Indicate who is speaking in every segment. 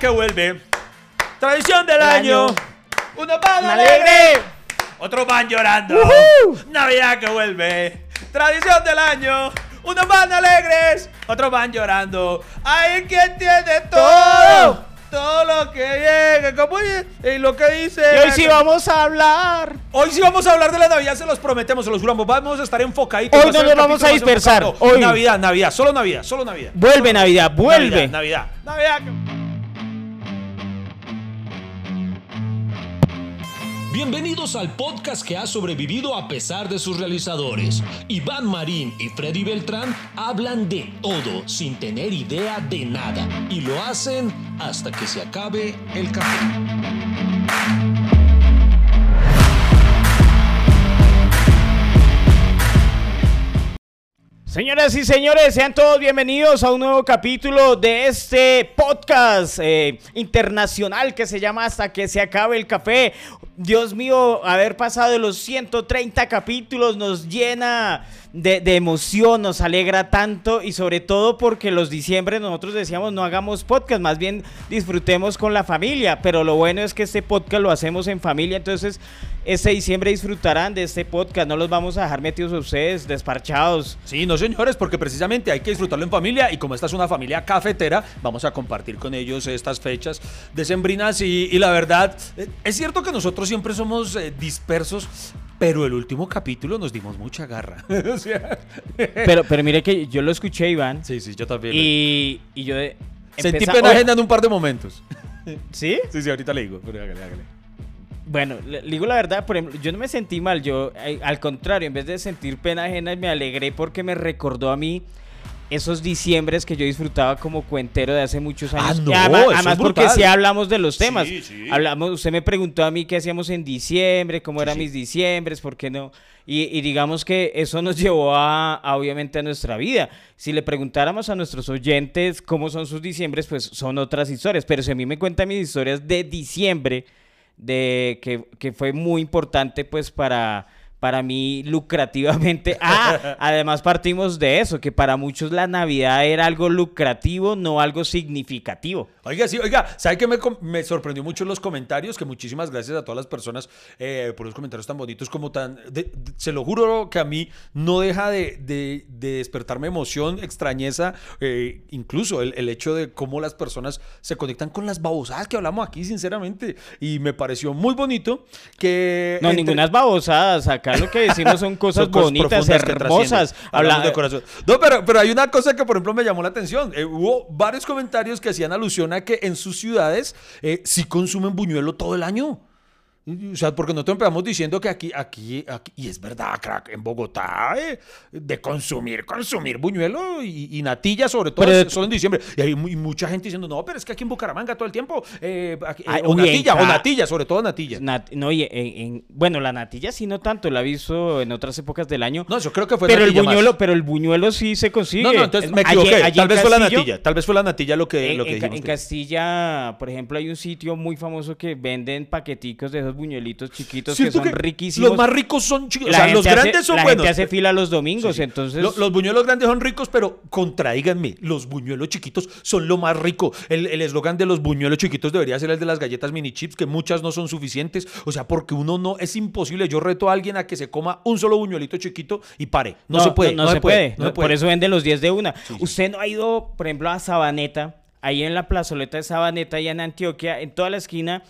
Speaker 1: Que vuelve. Tradición del año.
Speaker 2: año.
Speaker 1: Unos van
Speaker 2: ¡Alegre!
Speaker 1: alegres. Otros van llorando.
Speaker 2: ¡Woohoo!
Speaker 1: Navidad que vuelve. Tradición del año. Unos van alegres. Otros van llorando. Hay quien tiene todo. Todo lo que llega. Como y lo que dice.
Speaker 2: Y hoy sí vamos a hablar.
Speaker 1: Hoy sí vamos a hablar de la Navidad, se los prometemos, se los juramos. Vamos a estar enfocaditos.
Speaker 2: Hoy no nos vamos a dispersar. Hoy.
Speaker 1: Navidad, Navidad, solo Navidad, solo Navidad.
Speaker 2: Vuelve Navidad, vuelve.
Speaker 1: Navidad, Navidad. Navidad.
Speaker 3: Bienvenidos al podcast que ha sobrevivido a pesar de sus realizadores. Iván Marín y Freddy Beltrán hablan de todo sin tener idea de nada y lo hacen hasta que se acabe el café.
Speaker 2: Señoras y señores, sean todos bienvenidos a un nuevo capítulo de este podcast eh, internacional que se llama Hasta que se acabe el café. Dios mío, haber pasado los 130 capítulos nos llena de, de emoción, nos alegra tanto y sobre todo porque los diciembre nosotros decíamos no hagamos podcast, más bien disfrutemos con la familia, pero lo bueno es que este podcast lo hacemos en familia, entonces este diciembre disfrutarán de este podcast, no los vamos a dejar metidos a ustedes, desparchados.
Speaker 1: Sí, no señores, porque precisamente hay que disfrutarlo en familia y como esta es una familia cafetera, vamos a compartir con ellos estas fechas decembrinas y, y la verdad, eh, es cierto que nosotros siempre somos eh, dispersos, pero el último capítulo nos dimos mucha garra. O sea,
Speaker 2: Pero, pero mire que yo lo escuché, Iván,
Speaker 1: sí, sí, yo también.
Speaker 2: y, y yo...
Speaker 1: Sentí pena ajena en un par de momentos.
Speaker 2: ¿Sí?
Speaker 1: Sí, sí, ahorita le digo. pero hágale, hágale.
Speaker 2: Bueno, le, digo la verdad, por ejemplo, yo no me sentí mal, yo eh, al contrario, en vez de sentir pena ajena, me alegré porque me recordó a mí esos diciembres que yo disfrutaba como cuentero de hace muchos
Speaker 1: Ah,
Speaker 2: años.
Speaker 1: no,
Speaker 2: además, porque sí hablamos de los temas.
Speaker 1: Sí, sí.
Speaker 2: Hablamos, usted me preguntó a mí qué hacíamos en diciembre, cómo
Speaker 1: Sí,
Speaker 2: eran mis diciembres, por qué no. Y, y digamos que eso nos llevó a, a, obviamente a nuestra vida. Si le preguntáramos a nuestros oyentes cómo son sus diciembres, pues son otras historias. Pero si a mí me cuentan mis historias de diciembre, de que, que fue muy importante pues para, para mí lucrativamente. Ah, además partimos de eso, que para muchos la Navidad era algo lucrativo, no algo significativo.
Speaker 1: Oiga, sí, oiga, ¿sabe que me, sorprendió mucho los comentarios? Que muchísimas gracias a todas las personas eh, por los comentarios tan bonitos como tan... de- de- se lo juro que a mí no deja de, de- de despertarme emoción, extrañeza, eh, incluso el, el hecho de cómo las personas se conectan con las babosadas que hablamos aquí, sinceramente. Y me pareció muy bonito que...
Speaker 2: No,
Speaker 1: entre-
Speaker 2: ninguna babosadas. Acá lo que decimos son cosas
Speaker 1: Son cosas
Speaker 2: bonitas, hermosas.
Speaker 1: trascienden. Hablamos
Speaker 2: Habla-
Speaker 1: de corazón. No, pero, pero hay una cosa que, por ejemplo, me llamó la atención. Eh, hubo varios comentarios que hacían alusión a que en sus ciudades eh, sí consumen buñuelo todo el año. O sea, porque nosotros empezamos diciendo que aquí, aquí, aquí, y es verdad, crack, en Bogotá, eh, de consumir, consumir buñuelo y, y natilla, sobre todo,
Speaker 2: Pero-
Speaker 1: es- solo en diciembre. Y hay muy- mucha gente diciendo, no, pero es que aquí en Bucaramanga todo el tiempo, eh, aquí- eh,
Speaker 2: Ay,
Speaker 1: o natilla, o natilla, sobre todo natilla.
Speaker 2: Nat- no, y en- en- bueno, la natilla sí no tanto, la he visto en otras épocas del año.
Speaker 1: No, yo creo que fue
Speaker 2: pero el
Speaker 1: más.
Speaker 2: buñuelo, pero el buñuelo sí se consigue.
Speaker 1: No, no, entonces
Speaker 2: Es-
Speaker 1: me equivoqué.
Speaker 2: allí
Speaker 1: tal vez fue la natilla. Tal vez fue la natilla lo que,
Speaker 2: En,
Speaker 1: lo que
Speaker 2: en Ca-
Speaker 1: dijimos.
Speaker 2: en
Speaker 1: que-
Speaker 2: Castilla, por ejemplo, hay un sitio muy famoso que venden paqueticos de esos buñuelitos chiquitos que son
Speaker 1: que
Speaker 2: riquísimos.
Speaker 1: Los más ricos son chicos. O
Speaker 2: La
Speaker 1: sea, los
Speaker 2: hace-
Speaker 1: grandes son
Speaker 2: la
Speaker 1: buenos.
Speaker 2: gente hace fila los domingos,
Speaker 1: Sí, sí.
Speaker 2: entonces...
Speaker 1: Lo- los buñuelos grandes son ricos, pero contraíganme, los buñuelos chiquitos son lo más rico. El el eslogan de los buñuelos chiquitos debería ser el de las galletas mini chips, que muchas no son suficientes. O sea, porque uno no, es imposible. Yo reto a alguien a que se coma un solo buñuelito chiquito y pare. No, se puede.
Speaker 2: No, se puede.
Speaker 1: no-
Speaker 2: Por eso venden los 10 de una. Usted no ha ido, por ejemplo, a Sabaneta, ahí en la plazoleta de Sabaneta, allá en Antioquia, en toda la esquina.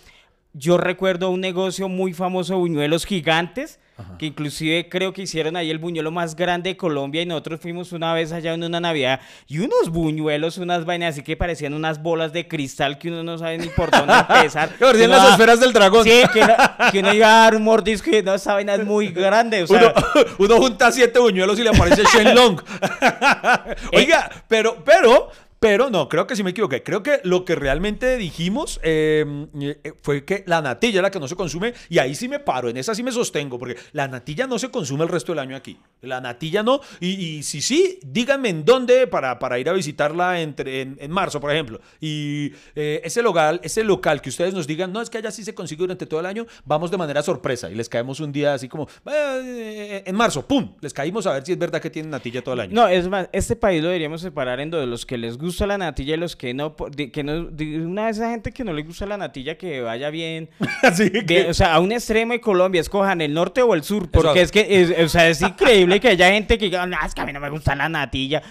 Speaker 2: Yo recuerdo un negocio muy famoso de buñuelos gigantes, que inclusive creo que hicieron ahí el buñuelo más grande de Colombia y nosotros fuimos una vez allá en una Navidad y unos buñuelos, unas vainas así que parecían unas bolas de cristal que uno no sabe ni por dónde empezar.
Speaker 1: Que parecían las esferas del dragón.
Speaker 2: Sí, que uno, que uno iba a dar un mordisco y no, esa vaina es muy grande. O sea,
Speaker 1: Uno, uno junta siete buñuelos y le aparece Shenlong. Oiga, pero, pero, pero no, creo que sí me equivoqué. Creo que lo que realmente dijimos eh, eh, fue que la natilla es la que no se consume y ahí sí me paro, en esa sí me sostengo, porque la natilla no se consume el resto del año aquí. La natilla no. Y, y si sí, díganme en dónde para, para ir a visitarla entre, en, marzo, por ejemplo. Y eh, ese, local, ese local que ustedes nos digan, no, es que allá sí se consigue durante todo el año, vamos de manera sorpresa y les caemos un día así como, "Eh, en marzo, ¡pum! Les caímos a ver si es verdad que tienen natilla todo el año.
Speaker 2: No, es más, este país lo deberíamos separar en dos, los que les gusta la natilla y los que no, que no, de una de esa gente que no le gusta la natilla que vaya bien,
Speaker 1: Así que-
Speaker 2: bien, o sea, a un extremo de Colombia, escojan el norte o el sur, porque es que, es, o sea, es increíble que haya gente que diga, no, es que a mí no me gusta la natilla,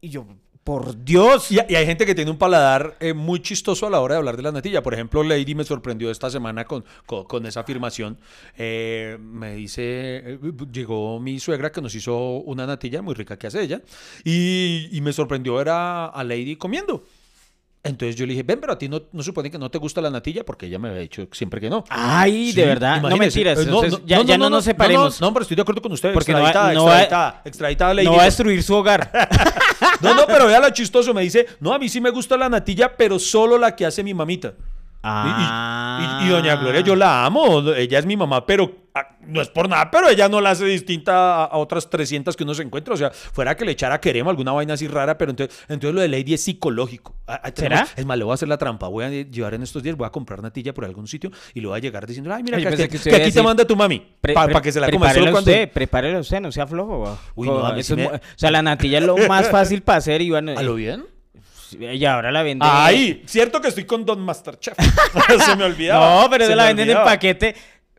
Speaker 2: y yo, por Dios,
Speaker 1: Y, hay gente que tiene un paladar eh, muy chistoso a la hora de hablar de la natilla. Por ejemplo, Lady me sorprendió esta semana con, con, con esa afirmación. Eh, me dice, eh, llegó mi suegra que nos hizo una natilla muy rica que hace ella. Y, y me sorprendió ver a, a Lady comiendo. Entonces yo le dije, ven, pero a ti no, no supone que no te gusta la natilla porque ella me había dicho siempre que no.
Speaker 2: ay, de verdad, no mentiras, entonces ya, ya no, nos separemos,
Speaker 1: No, pero estoy de acuerdo con usted.
Speaker 2: Porque no va-
Speaker 1: extraditada,
Speaker 2: no va-
Speaker 1: extraditada, extraditada
Speaker 2: no va a destruir su hogar.
Speaker 1: No, no, pero vea lo chistoso. Me dice, no, a mí sí me gusta la natilla, pero solo la que hace mi mamita. Y- y- Y, y doña Gloria, yo la amo. Ella es mi mamá, pero ah, no es por nada, pero ella no la hace distinta a, otras 300 que uno se encuentra. O sea, fuera que le echara queremos alguna vaina así rara, pero entonces, entonces lo de Lady es psicológico. Ah, ah, tenemos-
Speaker 2: ¿Será?
Speaker 1: Es más, le voy a hacer la trampa. Voy a llevar en estos días, voy a comprar natilla por algún sitio y le voy a llegar diciendo, ay, mira,
Speaker 2: Ay,
Speaker 1: que,
Speaker 2: que
Speaker 1: aquí te manda tu mami. Para que se la coma.
Speaker 2: prepárelo
Speaker 1: cuando...
Speaker 2: usted, prepárelo usted, no sea flojo.
Speaker 1: Uy, no, a mí sí me-
Speaker 2: O sea, la natilla es lo más fácil para hacer, Iván.
Speaker 1: ¿A lo bien?
Speaker 2: Y ahora la venden.
Speaker 1: Ay, cierto que estoy con Don Masterchef. se me olvidaba.
Speaker 2: No, pero
Speaker 1: se
Speaker 2: la venden en paquete.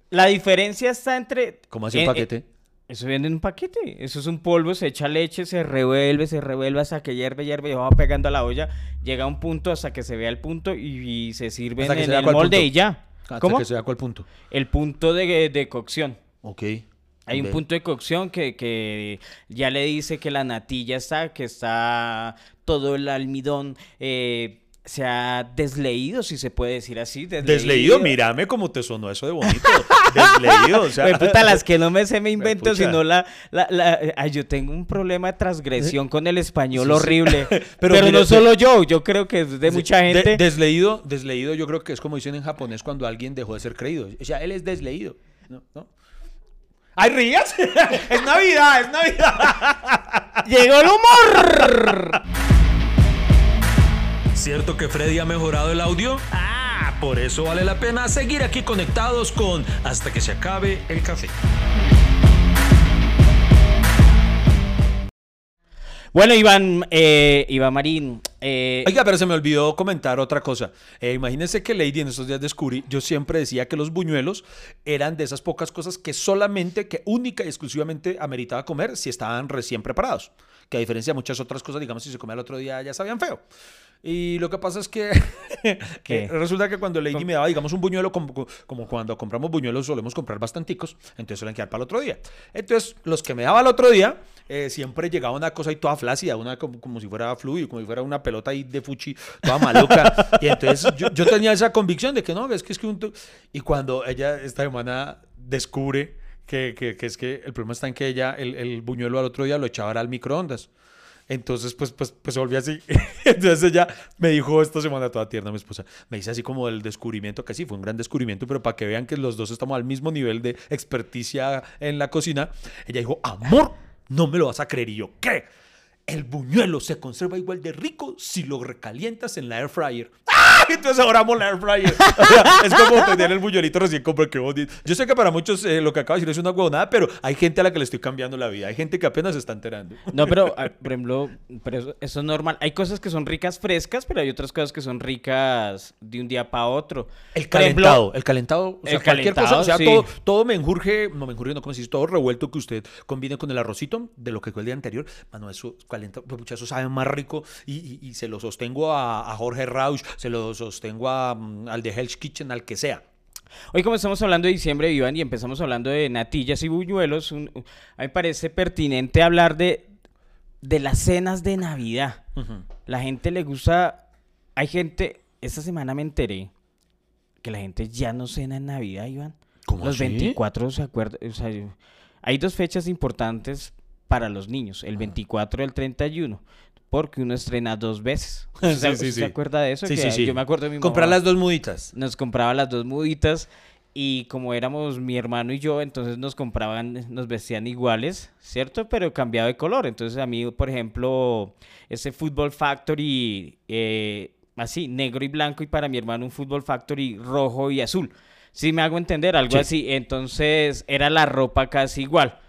Speaker 2: La diferencia está entre.
Speaker 1: ¿Cómo un
Speaker 2: en-
Speaker 1: paquete?
Speaker 2: en- eso venden en paquete. Eso es un polvo, se echa leche, se revuelve, se revuelve hasta que hierve, hierve y va pegando a la olla. Llega a un punto hasta que se vea el punto y, y se sirve en
Speaker 1: se vea
Speaker 2: el molde
Speaker 1: punto.
Speaker 2: y ya.
Speaker 1: Hasta
Speaker 2: ¿Cómo?
Speaker 1: que sea cuál punto.
Speaker 2: El punto de, de cocción.
Speaker 1: Ok.
Speaker 2: Hay un punto de cocción que, que ya le dice que la natilla está, que está todo el almidón, eh, se ha desleído, si se puede decir así.
Speaker 1: Desleído, mírame cómo te sonó eso de bonito. Desleído, o sea.
Speaker 2: Puta, las que no me sé me invento, sino la, la, la- ay, yo tengo un problema de transgresión con el español
Speaker 1: Sí, sí.
Speaker 2: horrible.
Speaker 1: Pero
Speaker 2: no solo yo, yo creo que es de mucha
Speaker 1: De-
Speaker 2: gente.
Speaker 1: desleído, desleído, yo creo que es como dicen en japonés cuando alguien dejó de ser creído. O sea, él es desleído. ¿No? ¿No? ¡Ay, rías! ¡Es Navidad! ¡Es Navidad!
Speaker 2: ¡Llegó el humor!
Speaker 3: ¿Cierto que Freddy ha mejorado el audio? Ah, por eso vale la pena seguir aquí conectados con Hasta que se acabe el café.
Speaker 2: Bueno, Iván, eh, Iván Marín, eh,
Speaker 1: Oiga, pero se me olvidó comentar otra cosa. Eh, imagínense que Lady en estos días descubrí, yo siempre decía que los buñuelos eran de esas pocas cosas que solamente, que única y exclusivamente ameritaba comer si estaban recién preparados. Que a diferencia de muchas otras cosas, digamos, si se comía el otro día ya sabían feo. Y lo que pasa es que eh, resulta que cuando Lady me daba, digamos, un buñuelo, como, como cuando compramos buñuelos solemos comprar bastanticos, entonces suelen quedar para el otro día. Entonces, los que me daba el otro día, eh, siempre llegaba una cosa ahí toda flácida, una como, como si fuera fluido, como si fuera una pelota ahí de fuchi, toda maluca. y entonces yo, yo tenía esa convicción de que no, es que es que un... Y cuando ella esta semana descubre que, que, que es que el problema está en que ella, el, el buñuelo al otro día lo echaba al microondas. Entonces, pues, pues, pues se volvió así. Entonces ella me dijo esta semana toda tierna, mi esposa, me dice así como el descubrimiento, que sí, fue un gran descubrimiento, pero para que vean que los dos estamos al mismo nivel de experticia en la cocina, ella dijo, amor, no me lo vas a creer. Y yo, ¿qué? El buñuelo se conserva igual de rico si lo recalientas en la air fryer. ¡Ah! Entonces ahora amo la air fryer. O sea, es como tener el buñuelito recién comprado. Qué bonito. Yo sé que para muchos eh, lo que acabo de decir es una huevonada, pero hay gente a la que le estoy cambiando la vida. Hay gente que apenas se está enterando.
Speaker 2: No, pero, ah, por ejemplo, pero eso, eso es normal. Hay cosas que son ricas frescas, pero hay otras cosas que son ricas de un día para otro.
Speaker 1: El
Speaker 2: ejemplo,
Speaker 1: calentado, el calentado, o sea,
Speaker 2: el
Speaker 1: cualquier cosa,
Speaker 2: calentado,
Speaker 1: o sea,
Speaker 2: sí.
Speaker 1: todo, todo menjurje, no menjurje, no como si todo revuelto que usted combine con el arrocito de lo que fue el día anterior, mano, eso calenta, pues, pucha, eso sabe más rico y, y- y se lo sostengo a, a Jorge Rausch, se lo sostengo a, mm, al de Hell's Kitchen, al que sea.
Speaker 2: Hoy como estamos hablando de diciembre, Iván, y empezamos hablando de natillas y buñuelos, un- a mí me parece pertinente hablar de, de las cenas de Navidad. La gente le gusta... Hay gente... Esta semana me enteré que la gente ya no cena en Navidad, Iván.
Speaker 1: ¿Cómo
Speaker 2: Los
Speaker 1: así?
Speaker 2: 24 se acuerdan... o sea, hay dos fechas importantes para los niños, el 24 y el 31. Porque uno estrena dos veces.
Speaker 1: Sí,
Speaker 2: ¿Usted
Speaker 1: sí,
Speaker 2: se
Speaker 1: sí.
Speaker 2: acuerda de eso?
Speaker 1: Sí,
Speaker 2: Que
Speaker 1: sí, sí.
Speaker 2: Yo me acuerdo de mi
Speaker 1: Comprar
Speaker 2: mamá
Speaker 1: las dos muditas.
Speaker 2: nos compraba las dos muditas Y como éramos mi hermano y yo, entonces nos compraban, nos vestían iguales, ¿cierto? Pero cambiado de color. Entonces a mí, por ejemplo, ese Football Factory, eh, así, negro y blanco, y para mi hermano un Football Factory rojo y azul. Si me hago entender, algo
Speaker 1: Sí.
Speaker 2: así. Entonces era la ropa casi igual.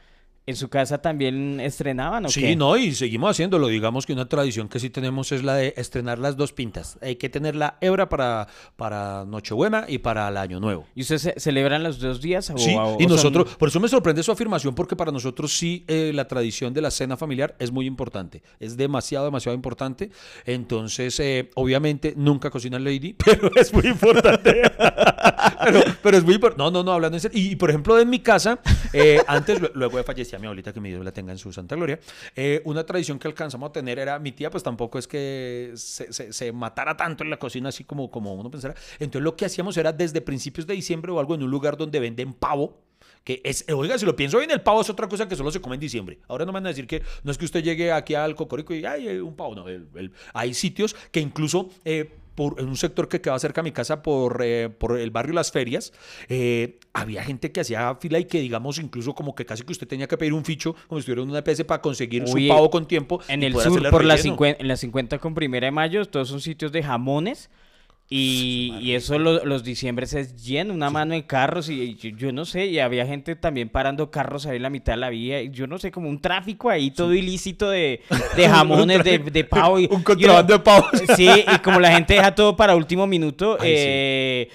Speaker 2: ¿En su casa también estrenaban o
Speaker 1: Sí,
Speaker 2: qué?
Speaker 1: no, y seguimos haciéndolo. Digamos que una tradición que sí tenemos es la de estrenar las dos pintas. Hay que tener la hebra para, para Nochebuena y para el Año Nuevo.
Speaker 2: ¿Y ustedes ce- celebran los dos días? O,
Speaker 1: Sí,
Speaker 2: o-
Speaker 1: y
Speaker 2: o son-
Speaker 1: nosotros, por eso me sorprende su afirmación, porque para nosotros sí eh, la tradición de la cena familiar es muy importante, es demasiado, demasiado importante. Entonces, eh, obviamente, nunca cocina lady, pero es muy importante. pero, pero es muy importante. No, no, no, hablando en serio. Y, por ejemplo, en mi casa, eh, antes, lu- luego de fallecía mi abuelita, que mi Dios la tenga en su santa gloria, eh, una tradición que alcanzamos a tener era, mi tía, pues tampoco es que se, se- se matara tanto en la cocina, así como, como uno pensara. Entonces, lo que hacíamos era desde principios de diciembre o algo en un lugar donde venden pavo. Que es, oiga, si lo pienso bien, el pavo es otra cosa que solo se come en diciembre. Ahora no me van a decir que no es que usted llegue aquí al Cocorico y hay un pavo. No, el- el- hay sitios que incluso eh, por, en un sector que quedaba cerca de mi casa por, eh, por el barrio Las Ferias, eh, había gente que hacía fila y que, digamos, incluso como que casi que usted tenía que pedir un ficho, como si estuviera en una EPS para conseguir
Speaker 2: Uy,
Speaker 1: su pavo con tiempo.
Speaker 2: En el sur, por la
Speaker 1: relleno.
Speaker 2: 50, en la 50 con primera de mayo, todos son sitios de jamones. Y, y eso lo- los diciembres es lleno, una mano de carros y yo, yo no sé, y había gente también parando carros ahí en la mitad de la vía, y yo no sé, como un tráfico ahí todo ilícito de, de jamones, de, de pavo. Y,
Speaker 1: Un contrabando de pavos.
Speaker 2: Sí, y como la gente deja todo para último minuto,
Speaker 1: Ay, sí.
Speaker 2: eh,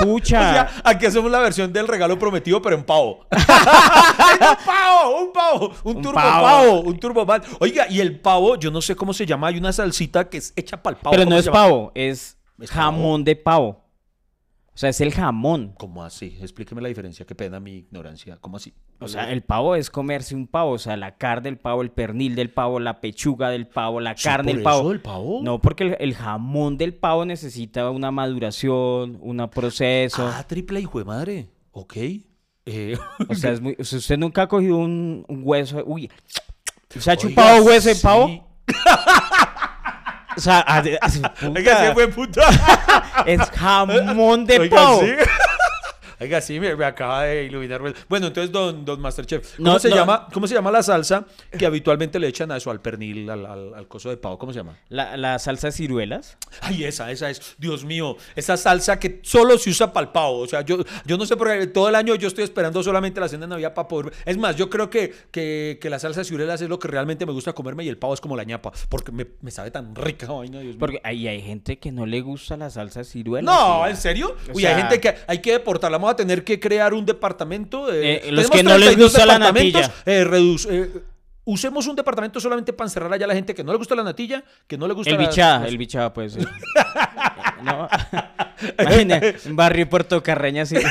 Speaker 1: O
Speaker 2: pucha.
Speaker 1: sea, aquí hacemos la versión del regalo prometido, pero en pavo. ¡Un pavo! ¡Un pavo! ¡Un,
Speaker 2: Un
Speaker 1: turbo
Speaker 2: pavo.
Speaker 1: pavo. ¡Un turbo pavo! Oiga, y el pavo, yo no sé cómo se llama, hay una salsita que es hecha para el pavo.
Speaker 2: pero
Speaker 1: ¿cómo
Speaker 2: no es
Speaker 1: llama?
Speaker 2: pavo, es
Speaker 1: ¿Es
Speaker 2: jamón de pavo. O sea, es el jamón.
Speaker 1: ¿Cómo así? Explíqueme la diferencia. Qué pena mi ignorancia. ¿Cómo así?
Speaker 2: O sea, el pavo es comerse un pavo, o sea, la carne del pavo, el pernil del pavo, la pechuga del pavo, la
Speaker 1: Sí,
Speaker 2: carne del pavo.
Speaker 1: eso el pavo.
Speaker 2: No, porque el, el jamón del pavo necesita una maduración, un proceso.
Speaker 1: Ah, triple hijo de madre. Ok. Eh,
Speaker 2: O sea, es muy, o sea, usted nunca ha cogido un, un hueso. Uy, ¿se ha
Speaker 1: oiga,
Speaker 2: chupado hueso de pavo? O sea, ah, su puta,
Speaker 1: Oiga, sí, fue puta.
Speaker 2: es jamón de
Speaker 1: Oiga,
Speaker 2: pavo.
Speaker 1: sí. Oiga, sí, me, me acaba de iluminar. Bueno, entonces, don, don Masterchef, ¿cómo,
Speaker 2: No,
Speaker 1: se
Speaker 2: no.
Speaker 1: llama, ¿cómo se llama la salsa que habitualmente le echan a eso, al pernil, al, al, al coso de pavo? ¿Cómo se llama?
Speaker 2: La, la salsa de ciruelas.
Speaker 1: Ay, esa, esa es, Dios mío, esa salsa que solo se usa para el pavo. O sea, yo, yo no sé por qué todo el año yo estoy esperando solamente la cena de Navidad para poder. Es más, yo creo que, que, que la salsa de ciruelas es lo que realmente me gusta comerme y el pavo es como la ñapa, porque me, me sabe tan rica, vaina, Dios mío.
Speaker 2: Porque ahí hay gente que no le gusta la salsa de ciruelas.
Speaker 1: No, ¿en serio?
Speaker 2: O
Speaker 1: Uy, hay gente que hay que deportarla. Vamos a tener que crear un departamento. eh,
Speaker 2: Eh, los que no les
Speaker 1: 32
Speaker 2: gusta la natilla.
Speaker 1: eh, eh, usemos un departamento solamente para encerrar allá a la gente que no le gusta la natilla, que no le gusta
Speaker 2: El
Speaker 1: la- las-
Speaker 2: el bichada puede ser. no. Imagina, en barrio Puerto Carreña así.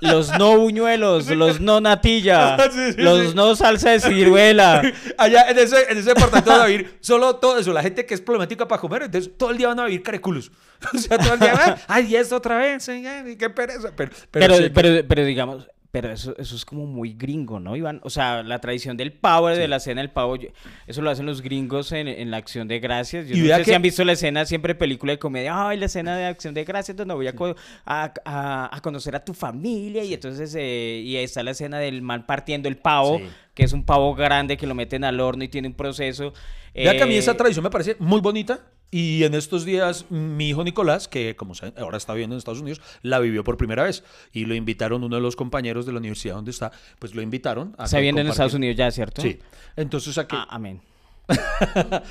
Speaker 2: Los no buñuelos, los no natilla,
Speaker 1: Sí, sí,
Speaker 2: los
Speaker 1: sí.
Speaker 2: no salsa de ciruela.
Speaker 1: Allá en ese, en ese departamento van a vivir solo todo eso, la gente que es problemática para comer, entonces todo el día van a vivir careculos. O sea, todo el día, "Ah, ay, y esto otra vez, ay, qué pereza. Pero, pero,
Speaker 2: Pero,
Speaker 1: sí,
Speaker 2: pero, pero digamos, pero eso, eso es como muy gringo, ¿no, Iván? O sea, la tradición del pavo, de la cena del pavo, yo- eso lo hacen los gringos en, en la acción de gracias. Yo
Speaker 1: Y
Speaker 2: no sé si
Speaker 1: que-
Speaker 2: han visto la escena, siempre película de comedia, ay, la escena de acción de gracias, donde voy a, co- a, a- a conocer a tu familia, y entonces, eh, y ahí está la escena del man partiendo el pavo,
Speaker 1: Sí.
Speaker 2: que es un pavo grande que lo meten al horno y tiene un proceso.
Speaker 1: Vea que a mí
Speaker 2: Eh,
Speaker 1: esa tradición me parece muy bonita. Y en estos días, mi hijo Nicolás, que como saben, ahora está viviendo en Estados Unidos, la vivió por primera vez. Y lo invitaron, uno de los compañeros de la universidad donde está, pues lo invitaron. a que
Speaker 2: viendo en Estados. Unidos ya, ¿cierto?
Speaker 1: Sí. Entonces, aquí.
Speaker 2: Ah, amén.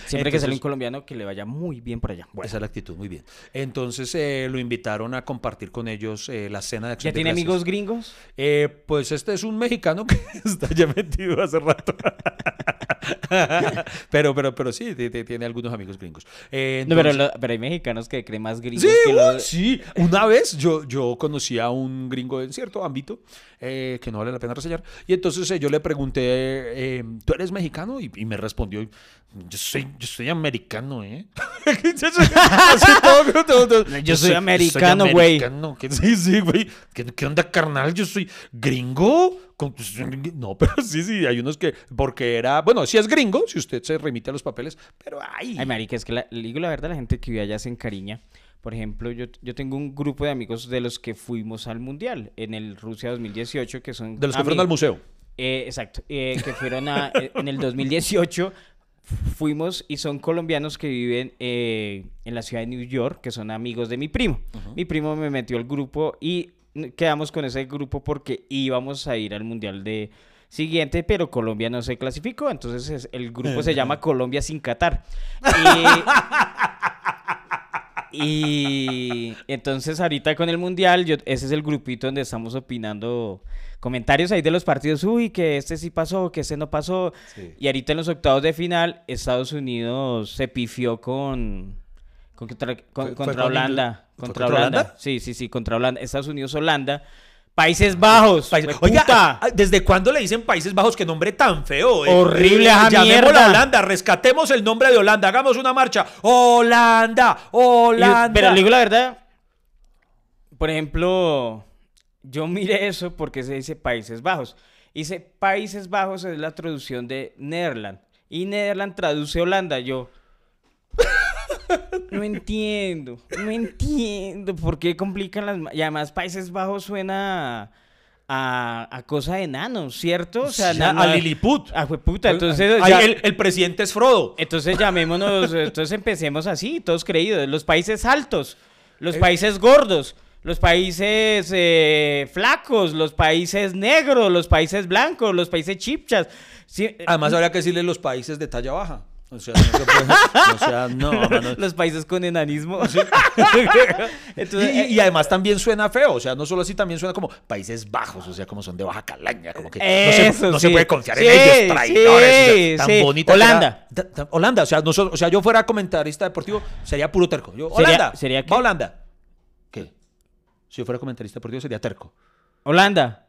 Speaker 2: Siempre que sale un colombiano, que le vaya muy bien por allá. Bueno.
Speaker 1: Esa es la actitud, muy bien. Entonces eh, lo invitaron a compartir con ellos eh, la cena de acción
Speaker 2: ¿Ya
Speaker 1: de
Speaker 2: tiene
Speaker 1: gracias.
Speaker 2: amigos gringos?
Speaker 1: Eh, pues este es un mexicano que está ya metido hace rato. pero, pero, pero sí, tiene algunos amigos gringos.
Speaker 2: No, pero, lo- pero hay mexicanos que creen más gringos
Speaker 1: Sí,
Speaker 2: que
Speaker 1: uy,
Speaker 2: los...
Speaker 1: sí. Una vez yo, yo conocí a un gringo en cierto ámbito eh, que no vale la pena reseñar. Y entonces eh, yo le pregunté, eh, ¿tú eres mexicano? Y, y me respondió, yo soy, yo soy americano, ¿eh?
Speaker 2: Yo soy americano, güey.
Speaker 1: americano. ¿Qué- Sí, sí, güey. ¿Qué, qué onda, carnal? Yo soy gringo. Con- No, pero sí, sí, hay unos que, porque era, bueno, sí es gringo, si usted se remite a los papeles, pero ay.
Speaker 2: Ay, marica, es que la- le digo la verdad, la gente que vive allá se encariña. Por ejemplo, yo, yo tengo un grupo de amigos de los que fuimos al Mundial en el Rusia 2018, que son...
Speaker 1: De los que fueron al museo.
Speaker 2: eh, exacto, eh, que fueron a- eh, en el 2018 fuimos y son colombianos que viven eh, en la ciudad de New York, que son amigos de mi primo. Mi primo me metió al grupo y quedamos con ese grupo porque íbamos a ir al Mundial de siguiente, pero Colombia no se clasificó, entonces es- el grupo se llama Colombia sin Qatar. Y, y entonces ahorita con el Mundial, yo, ese es el grupito donde estamos opinando comentarios ahí de los partidos, uy, que este sí pasó, que este no pasó.
Speaker 1: Sí.
Speaker 2: Y ahorita en los octavos de final, Estados Unidos se pifió con, con contra, con-
Speaker 1: ¿Fue- fue
Speaker 2: contra
Speaker 1: con
Speaker 2: Holanda.
Speaker 1: ¿Fue
Speaker 2: Contra,
Speaker 1: contra
Speaker 2: Holanda?
Speaker 1: Holanda?
Speaker 2: Sí, sí, sí, contra Holanda. Estados Unidos, Holanda. Países Bajos.
Speaker 1: País-
Speaker 2: ¡Hue
Speaker 1: Oiga,
Speaker 2: puta!
Speaker 1: ah, ¿desde cuándo le dicen Países Bajos? Qué nombre tan feo. eh?
Speaker 2: Horrible
Speaker 1: Llamémosla
Speaker 2: mierda.
Speaker 1: Holanda, rescatemos el nombre de Holanda, hagamos una marcha. Holanda,
Speaker 2: Y-
Speaker 1: Holanda.
Speaker 2: pero le digo la verdad, por ejemplo, yo miré eso porque se dice Países Bajos. Dice Países Bajos es la traducción de Netherland. Y Netherland traduce Holanda. Yo. No entiendo, no entiendo por qué complican las... Y además Países Bajos suena a, a cosa de enanos, ¿cierto? O sea,
Speaker 1: Sí, a Lilliput.
Speaker 2: Fue puta, entonces... Ya-
Speaker 1: el, el presidente es Frodo.
Speaker 2: entonces llamémonos, entonces empecemos así, todos creídos. Los países altos,
Speaker 1: Eh.
Speaker 2: los países gordos, los países eh, flacos, los países negros, los países blancos, los países chipchas. Sí, eh,
Speaker 1: Además, habría que decirle los países de talla baja. O sea, no se puede- o sea, no, mano.
Speaker 2: los países con enanismo.
Speaker 1: Y,
Speaker 2: entonces,
Speaker 1: y-
Speaker 2: eh,
Speaker 1: y además también suena feo, o sea, no solo así, también suena como Países Bajos, o sea, como son de baja calaña, como que no, se, no puede confiar
Speaker 2: Sí,
Speaker 1: en ellos, traidores. o sea, tan
Speaker 2: sí.
Speaker 1: bonita
Speaker 2: Holanda.
Speaker 1: era- Holanda, o sea, nosotros, o sea, yo fuera comentarista deportivo, sería puro terco. Yo,
Speaker 2: Sería-
Speaker 1: Holanda,
Speaker 2: sería qué?
Speaker 1: va Holanda. ¿Qué? Si yo fuera comentarista deportivo, sería terco.
Speaker 2: Holanda.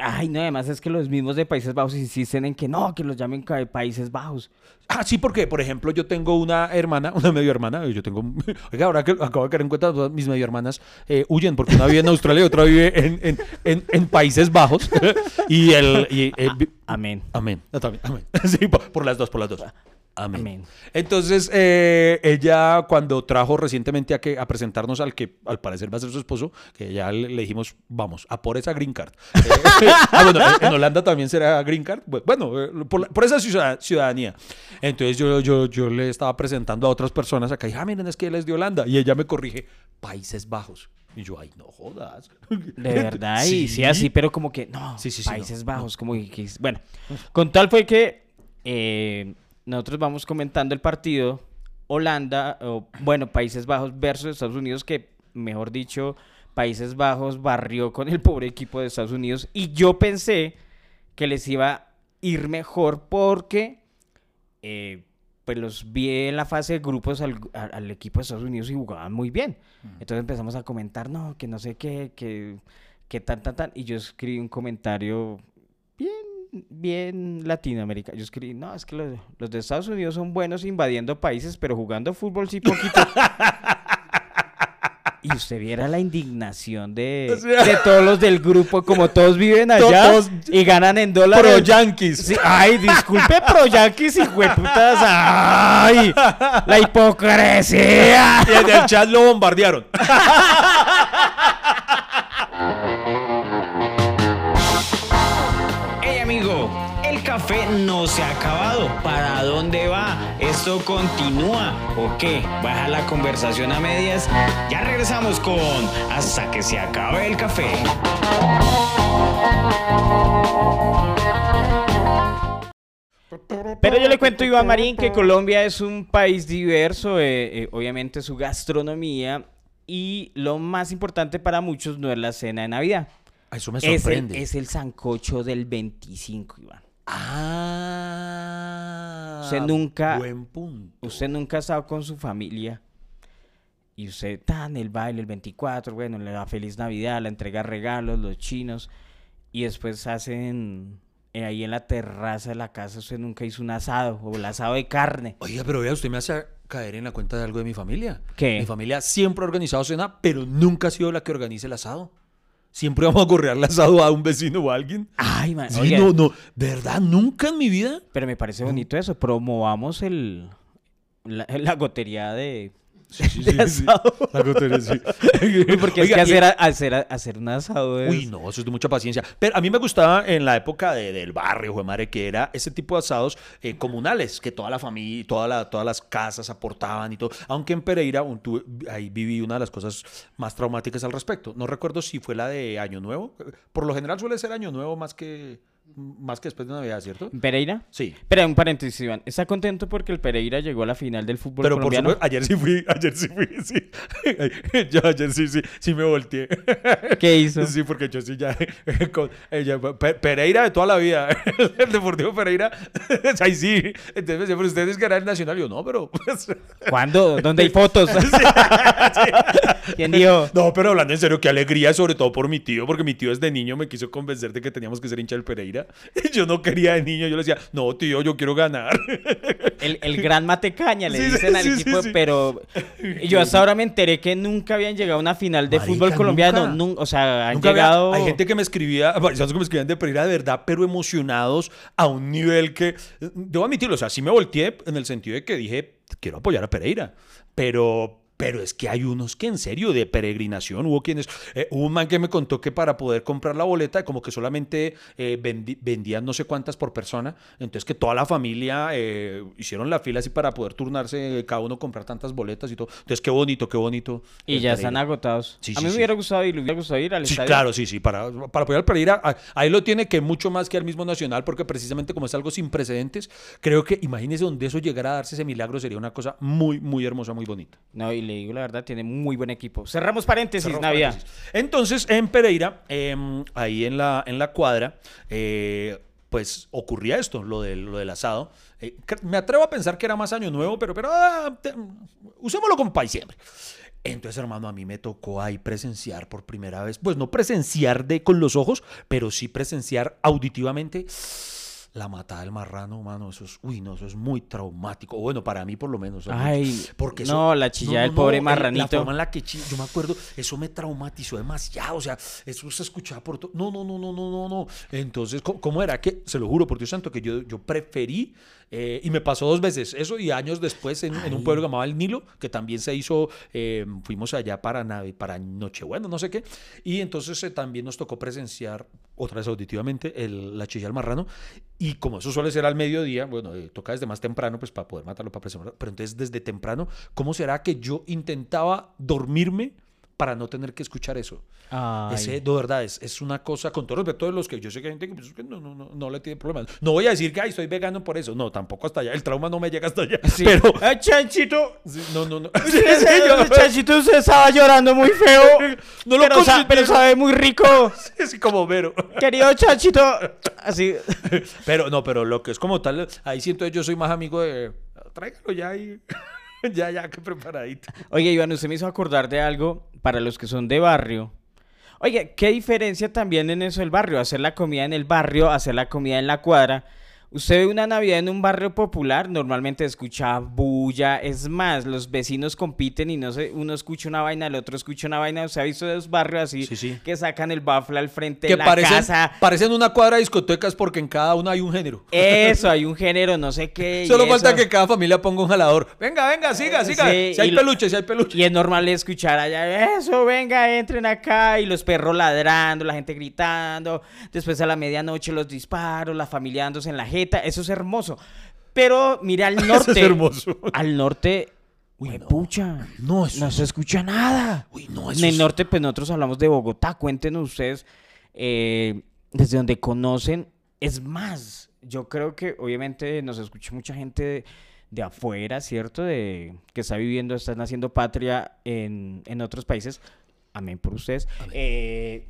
Speaker 2: Ay, no, además es que los mismos de Países Bajos insisten en que no, que los llamen Países Bajos.
Speaker 1: Ah, sí, porque, por ejemplo, yo tengo una hermana, una medio hermana, yo tengo, oiga, ahora que acabo de caer en cuenta, todas mis medio hermanas eh, huyen, porque una vive en Australia y otra vive en, en, en, en Países Bajos. y el... y, eh, vi-
Speaker 2: Amén.
Speaker 1: Amén. No, también, amén. Sí, por, por las dos, por las dos. Amén.
Speaker 2: Amén.
Speaker 1: Entonces, eh, ella cuando trajo recientemente a, que, a presentarnos al que al parecer va a ser su esposo, que ya le, le dijimos, vamos, a por esa green card. Eh, ah, bueno, en, Holanda también será green card. Bu- Bueno, eh, por, la- por esa ciudad- ciudadanía. Entonces yo, yo, yo le estaba presentando a otras personas acá y, ah, miren, es que él es de Holanda. Y ella me corrige, Países Bajos. Y yo, ay, no jodas.
Speaker 2: De verdad, y sí, así, pero como que no,
Speaker 1: Sí, sí, sí,
Speaker 2: Países
Speaker 1: no,
Speaker 2: Bajos, como que, que- bueno, con tal fue que eh, nosotros vamos comentando el partido Holanda, o, bueno, Países Bajos versus Estados Unidos, que mejor dicho, Países Bajos barrió con el pobre equipo de Estados Unidos y yo pensé que les iba a ir mejor porque eh, pues los vi en la fase de grupos al, al equipo de Estados Unidos y jugaban muy bien. Entonces empezamos a comentar, no, que no sé qué, que, que tan, tan, tan. Y yo escribí un comentario bien, latinoamericano. Yo escribí, no, es que los, los de Estados Unidos son buenos invadiendo países, pero jugando fútbol sí poquito. Y usted viera la indignación de, de todos los del grupo, como todos viven allá
Speaker 1: Todos-
Speaker 2: y ganan en dólares.
Speaker 1: Pro Yankees.
Speaker 2: Sí, ay, disculpe, pro Yankees y hueputas. Ay, la hipocresía.
Speaker 1: Y en el chat lo bombardearon.
Speaker 2: ¿Esto continúa o qué? ¿Baja la conversación a medias? Ya regresamos con Hasta que se acabe el café. Pero yo le cuento a Iván Marín que Colombia es un país diverso, eh, eh, obviamente su gastronomía y lo más importante para muchos no es la cena de Navidad.
Speaker 1: Eso me
Speaker 2: Es el,
Speaker 1: sorprende.
Speaker 2: es el sancocho del 25, Iván.
Speaker 1: Ah.
Speaker 2: Usted nunca-
Speaker 1: Buen punto.
Speaker 2: Usted nunca ha estado con su familia y usted está en el baile el 24, bueno, le da feliz Navidad, le entrega regalos, los chinos, y después hacen eh, ahí en la terraza de la casa, usted nunca hizo un asado o el asado de carne.
Speaker 1: Oiga, pero vea, usted me hace caer en la cuenta de algo de mi familia.
Speaker 2: ¿Qué?
Speaker 1: Mi familia siempre ha organizado cena, pero nunca ha sido la que organice el asado. Siempre vamos a correr el asado a un vecino o a alguien.
Speaker 2: Ay, man,
Speaker 1: Sí,
Speaker 2: oiga,
Speaker 1: no, no. ¿De verdad? ¿Nunca en mi vida?
Speaker 2: pero me parece bonito eso, promovamos el la, la gotería de,
Speaker 1: Sí, sí,
Speaker 2: de
Speaker 1: sí, sí. La sí.
Speaker 2: Porque
Speaker 1: Oiga,
Speaker 2: es que hacer, hacer, hacer un asado es...
Speaker 1: Uy, no, eso es de mucha paciencia. Pero a mí me gustaba en la época de- del barrio, jue madre, que era ese tipo de asados eh, comunales, que toda la familia, toda la, todas las casas aportaban y todo. Aunque en Pereira, un- tuve- ahí viví una de las cosas más traumáticas al respecto. No recuerdo si fue la de Año Nuevo. Por lo general suele ser Año Nuevo más que, más que después de Navidad, ¿cierto?
Speaker 2: ¿Pereira?
Speaker 1: Sí.
Speaker 2: Espera, un paréntesis, Iván. ¿Está contento porque el Pereira llegó a la final del fútbol
Speaker 1: Pero por
Speaker 2: colombiano?
Speaker 1: supuesto, ayer sí fui, ayer sí fui, sí. Yo ayer sí, sí, sí me volteé.
Speaker 2: ¿Qué hizo?
Speaker 1: Sí, porque yo sí ya. con- Pereira de toda la vida. El Deportivo Pereira. Ahí sí. Entonces me decía, pero ustedes era el nacional. Yo, no, pero. pues,
Speaker 2: ¿Cuándo? ¿Dónde hay fotos? ¿Quién dijo?
Speaker 1: No, pero hablando en serio, qué alegría, sobre todo por mi tío, porque mi tío desde niño me quiso convencer de que teníamos que ser hincha del Pereira. Yo no quería de niño. Yo le decía, no, tío, yo quiero ganar.
Speaker 2: El, el gran matecaña, le
Speaker 1: Sí,
Speaker 2: dicen al
Speaker 1: sí,
Speaker 2: equipo,
Speaker 1: sí.
Speaker 2: pero yo hasta ahora me enteré que nunca habían llegado a una final de
Speaker 1: Marica,
Speaker 2: fútbol colombiano.
Speaker 1: nunca.
Speaker 2: nun- o sea, han
Speaker 1: Nunca había-
Speaker 2: llegado...
Speaker 1: hay gente que me escribía, que me escribían de Pereira de verdad, pero emocionados a un nivel que, debo admitirlo, o sea, sí me volteé en el sentido de que dije, quiero apoyar a Pereira, pero... Pero es que hay unos que en serio de peregrinación, hubo quienes, eh, hubo un man que me contó que para poder comprar la boleta, como que solamente eh, vendi- vendían no sé cuántas por persona, entonces que toda la familia eh, hicieron la fila así para poder turnarse, cada uno comprar tantas boletas y todo. Entonces qué bonito, qué bonito.
Speaker 2: Y ya están agotados.
Speaker 1: Sí,
Speaker 2: a
Speaker 1: sí,
Speaker 2: mí me hubiera gustado ir, le hubiera gustado ir al
Speaker 1: Sí,
Speaker 2: estadio.
Speaker 1: claro, sí, sí. Para, para apoyar al Pereira, a- ahí lo tiene que mucho más que al mismo Nacional, porque precisamente como es algo sin precedentes, creo que imagínese donde eso llegara a darse ese milagro, sería una cosa muy, muy hermosa, muy bonita.
Speaker 2: No, y le digo la verdad, tiene muy buen equipo. Cerramos paréntesis,
Speaker 1: Cerramos
Speaker 2: Navidad.
Speaker 1: paréntesis. Entonces, en Pereira, em, ahí en la, en la cuadra, eh, pues ocurría esto, lo del, lo del asado. Eh, me atrevo a pensar que era más año nuevo, pero, pero ah, te- usémoslo como país siempre. Entonces, hermano, a mí me tocó ahí presenciar por primera vez, pues no presenciar de con los ojos, pero sí presenciar auditivamente la matada del marrano, mano. Eso es, uy, no, eso es muy traumático. O bueno, para mí por lo menos.
Speaker 2: Ay,
Speaker 1: Porque
Speaker 2: no, la chillada del pobre
Speaker 1: el-
Speaker 2: marranito.
Speaker 1: La forma en la que yo me acuerdo, eso me traumatizó demasiado. O sea, eso se escuchaba por todo. No, no, no, no, no, no, no. Entonces, ¿cómo, cómo era? Que, se lo juro por Dios santo, que yo, yo preferí, eh, y me pasó dos veces eso, y años después en, en un pueblo llamado El Nilo, que también se hizo, eh, fuimos allá para, Navi- para Nochebuena, no sé qué, y entonces eh, también nos tocó presenciar, otra vez auditivamente, el- la chilla del marrano, y como eso suele ser al mediodía, bueno, toca desde más temprano, pues para poder matarlo, para presionar. Pero entonces desde temprano, ¿cómo será que yo intentaba dormirme para no tener que escuchar eso?
Speaker 2: Ay.
Speaker 1: Ese, de verdad, es, es una cosa, con todo respeto de los que yo sé que hay gente que, pues, que no, no, no, no le tiene problemas. No voy a decir que ay, soy vegano por eso. No, tampoco hasta allá. El trauma no me llega hasta allá.
Speaker 2: Sí.
Speaker 1: Pero.
Speaker 2: ¡Ay, Chanchito!
Speaker 1: Sí, no, no, no.
Speaker 2: Ese Chanchito se estaba llorando muy feo.
Speaker 1: No lo
Speaker 2: pero, sa- pero sabe muy rico.
Speaker 1: Así como Vero.
Speaker 2: Querido Chanchito. Así.
Speaker 1: Pero no, pero lo que es como tal, ahí siento yo soy más amigo de. Tráigalo ya ahí. ya, ya, que preparadito.
Speaker 2: Oye, Iván, usted me hizo acordar de algo para los que son de barrio. Oye, ¿qué diferencia también en eso del barrio? Hacer la comida en el barrio, hacer la comida en la cuadra. Usted ve una Navidad en un barrio popular, normalmente escucha bulla, es más, los vecinos compiten y no sé, uno escucha una vaina, el otro escucha una vaina. ¿Usted ha visto esos barrios así
Speaker 1: Sí, sí.
Speaker 2: que sacan el bafle al frente
Speaker 1: Que
Speaker 2: de la
Speaker 1: parecen,
Speaker 2: casa?
Speaker 1: parecen una cuadra de discotecas porque en cada una hay un género.
Speaker 2: Eso, hay un género, no sé qué.
Speaker 1: Solo falta
Speaker 2: eso.
Speaker 1: que cada familia ponga un jalador. Venga, venga, siga, siga.
Speaker 2: Sí,
Speaker 1: si hay peluche, si hay peluche.
Speaker 2: Y es normal escuchar allá, eso, venga, entren acá, y los perros ladrando, la gente gritando, después a la medianoche los disparos, la familia dándose en la eso es hermoso. Pero mira al norte.
Speaker 1: es hermoso.
Speaker 2: Al norte,
Speaker 1: Uy,
Speaker 2: pucha,
Speaker 1: No, eso
Speaker 2: se escucha nada.
Speaker 1: Uy, no,
Speaker 2: En
Speaker 1: eso
Speaker 2: el
Speaker 1: es-
Speaker 2: norte, pues nosotros hablamos de Bogotá, cuéntenos ustedes, eh, desde donde conocen, es más, yo creo que obviamente nos escucha mucha gente de, de afuera, ¿cierto? De que está viviendo, están haciendo patria en, en otros países. Amén por ustedes. Eh,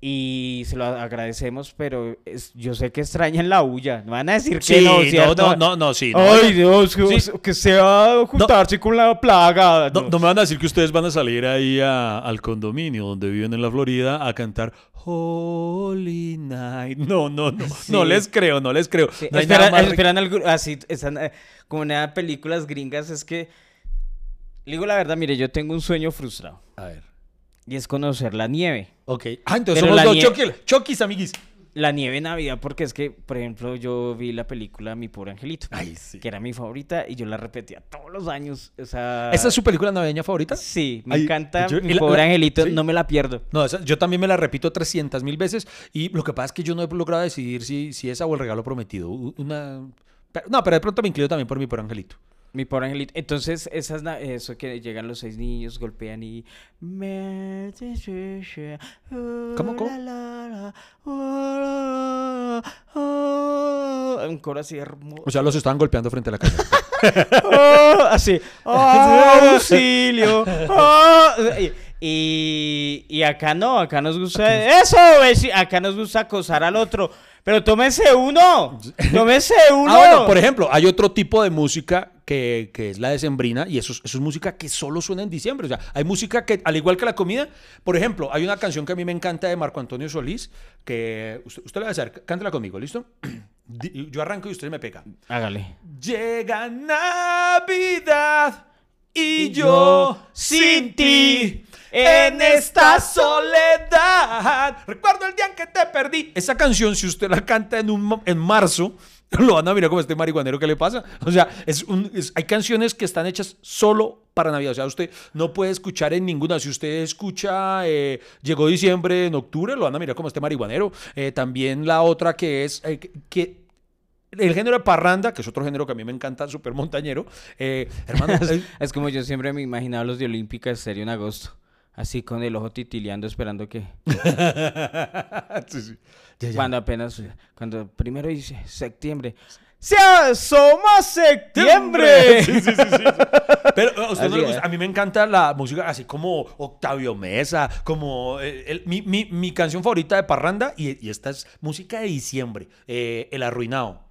Speaker 2: y se lo agradecemos, pero es- yo sé que extrañan la bulla. No van a decir que
Speaker 1: Sí,
Speaker 2: no,
Speaker 1: no,
Speaker 2: ¿cierto?
Speaker 1: no, no, no, sí. no,
Speaker 2: Ay, Dios, que,
Speaker 1: Sí.
Speaker 2: que se va a juntarse con la plaga.
Speaker 1: No, no me van a decir que ustedes van a salir ahí a- al condominio donde viven en la Florida a cantar Holy Night. No, no, no.
Speaker 2: Sí.
Speaker 1: No les creo, no les creo. No hay
Speaker 2: espera-
Speaker 1: nada más rico-
Speaker 2: esperan algo- así, están, eh, como en películas gringas, es que, le digo la verdad, mire, yo tengo un sueño frustrado,
Speaker 1: A ver.
Speaker 2: Y es conocer la nieve.
Speaker 1: Ok. Ah, entonces
Speaker 2: Pero
Speaker 1: somos dos
Speaker 2: nie-
Speaker 1: choquis, amiguis.
Speaker 2: La nieve en Navidad, porque es que, por ejemplo, yo vi la película Mi Pobre Angelito,
Speaker 1: Ay, sí.
Speaker 2: que era mi favorita, y yo la repetía todos los años. O sea,
Speaker 1: ¿Esa es su película navideña favorita?
Speaker 2: Sí, me
Speaker 1: Ay,
Speaker 2: encanta
Speaker 1: yo-
Speaker 2: Mi
Speaker 1: la-
Speaker 2: Pobre
Speaker 1: la-
Speaker 2: Angelito,
Speaker 1: ¿sí?
Speaker 2: no me la pierdo.
Speaker 1: No, esa- yo también me la repito 300 mil veces y lo que pasa es que yo no he logrado decidir si, si esa o el regalo prometido. Una... pero- No, pero de pronto me inclino también por mi por Angelito.
Speaker 2: Mi pobre angelito. Entonces, esas, eso que llegan los seis niños, golpean y.
Speaker 1: ¿Cómo, cómo?
Speaker 2: Un coro así hermoso.
Speaker 1: O sea, los estaban golpeando frente a la casa.
Speaker 2: Oh, así. ¡Auxilio! Oh, y, y acá no, acá nos gusta. ¡Eso! Acá nos gusta acosar al otro. Pero tómese uno. Tómese uno.
Speaker 1: Ah, bueno, por ejemplo, hay otro tipo de música que, que es la decembrina y eso, es- eso es música que solo suena en diciembre. O sea, hay música que, al igual que la comida, por ejemplo, hay una canción que a mí me encanta de Marco Antonio Solís, que usted, usted le va a hacer, cántela conmigo, ¿listo? Yo arranco y usted me pega.
Speaker 2: Hágale.
Speaker 1: Llega Navidad y
Speaker 2: Y
Speaker 1: yo
Speaker 2: yo
Speaker 1: sin ti en esta soledad. Recuerdo el día en que te perdí. Esa canción, si usted la canta en, un, en marzo, lo van a mirar como este marihuanero que le pasa. O sea, es un- es- hay canciones que están hechas solo para Navidad. O sea, usted no puede escuchar en ninguna. Si usted escucha eh, Llegó diciembre en octubre, lo van a mirar como este marihuanero. Eh, también la otra que es eh, que- el género de parranda, que es otro género que a mí me encanta, súper montañero. eh, hermano, eh,
Speaker 2: Es como yo siempre me imaginaba los de Olímpica Estéreo en agosto. Así con el ojo titileando esperando que...
Speaker 1: sí, sí. Ya, ya.
Speaker 2: Cuando apenas... Cuando primero dice septiembre. ¡Se asoma septiembre!
Speaker 1: Sí, sí, sí. Pero a usted no
Speaker 2: Así
Speaker 1: le
Speaker 2: es.
Speaker 1: gusta. A mí me encanta la música así como Octavio Mesa, como eh, el- mi, mi- mi canción favorita de Parranda, y, y esta es música de diciembre, eh, El Arruinado.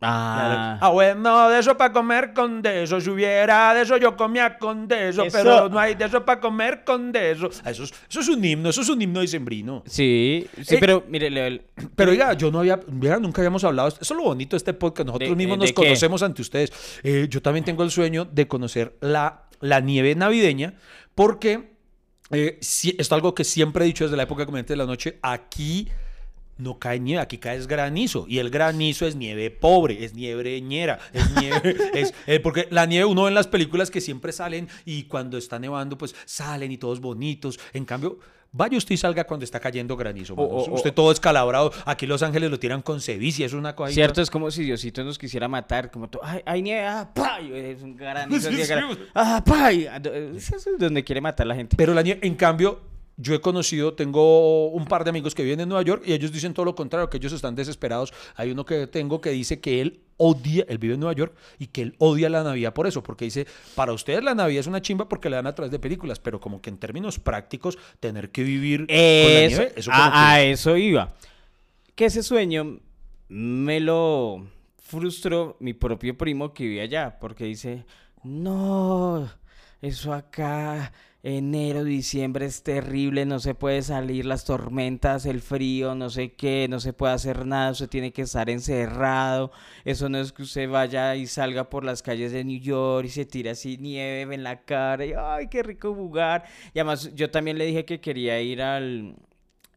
Speaker 2: Ah,
Speaker 1: Ah, bueno, de eso para comer con de eso. Si hubiera de eso, yo comía con de eso.
Speaker 2: Eso.
Speaker 1: Pero no hay de eso para comer con de eso. Ah, Eso es, eso es un himno, eso es un himno dicembrino.
Speaker 2: sí, sí,
Speaker 1: Eh,
Speaker 2: pero mire, Leo, el-
Speaker 1: Pero oiga, yo no había, nunca habíamos hablado. Eso es lo bonito de este podcast. Nosotros
Speaker 2: ¿De-
Speaker 1: mismos
Speaker 2: de
Speaker 1: nos conocemos ante ustedes. Eh, yo también tengo el sueño de conocer la, la nieve navideña porque eh, esto es algo que siempre he dicho desde la época de Comediante de la Noche. Aquí no cae nieve, aquí cae es granizo. Y el granizo es nieve pobre, es nieve ñera, es nieve. es, eh, porque la nieve uno ve en las películas que siempre salen y cuando está nevando, pues salen y todos bonitos. En cambio. Vaya usted y salga cuando está cayendo granizo. mano.
Speaker 2: O- o-
Speaker 1: usted todo escalabrado. Aquí Los Ángeles lo tiran con ceviche, es una cosa.
Speaker 2: Cierto, es como si Diosito nos quisiera matar, como tú, ay, hay nieve, ah, pa, es un granizo,
Speaker 1: Sí, sí.
Speaker 2: ah, pa, ah, eso es donde quiere matar a la gente.
Speaker 1: Pero la nieve, en cambio, yo he conocido, tengo un par de amigos que viven en Nueva York y ellos dicen todo lo contrario, que ellos están desesperados. Hay uno que tengo que dice que él odia, él vive en Nueva York y que él odia la Navidad por eso, porque dice, para ustedes la Navidad es una chimba porque le dan a través de películas, pero como que en términos prácticos, tener que vivir con la
Speaker 2: Eso,
Speaker 1: nieve, eso como
Speaker 2: a,
Speaker 1: que-
Speaker 2: a eso iba. Que ese sueño me lo frustró mi propio primo que vive allá, porque dice, no, eso acá, enero, diciembre es terrible, no se puede salir, las tormentas, el frío, no sé qué, no se puede hacer nada, usted tiene que estar encerrado, eso no es que usted vaya y salga por las calles de New York y se tire así nieve en la cara y ay, qué rico jugar. Y además yo también le dije que quería ir al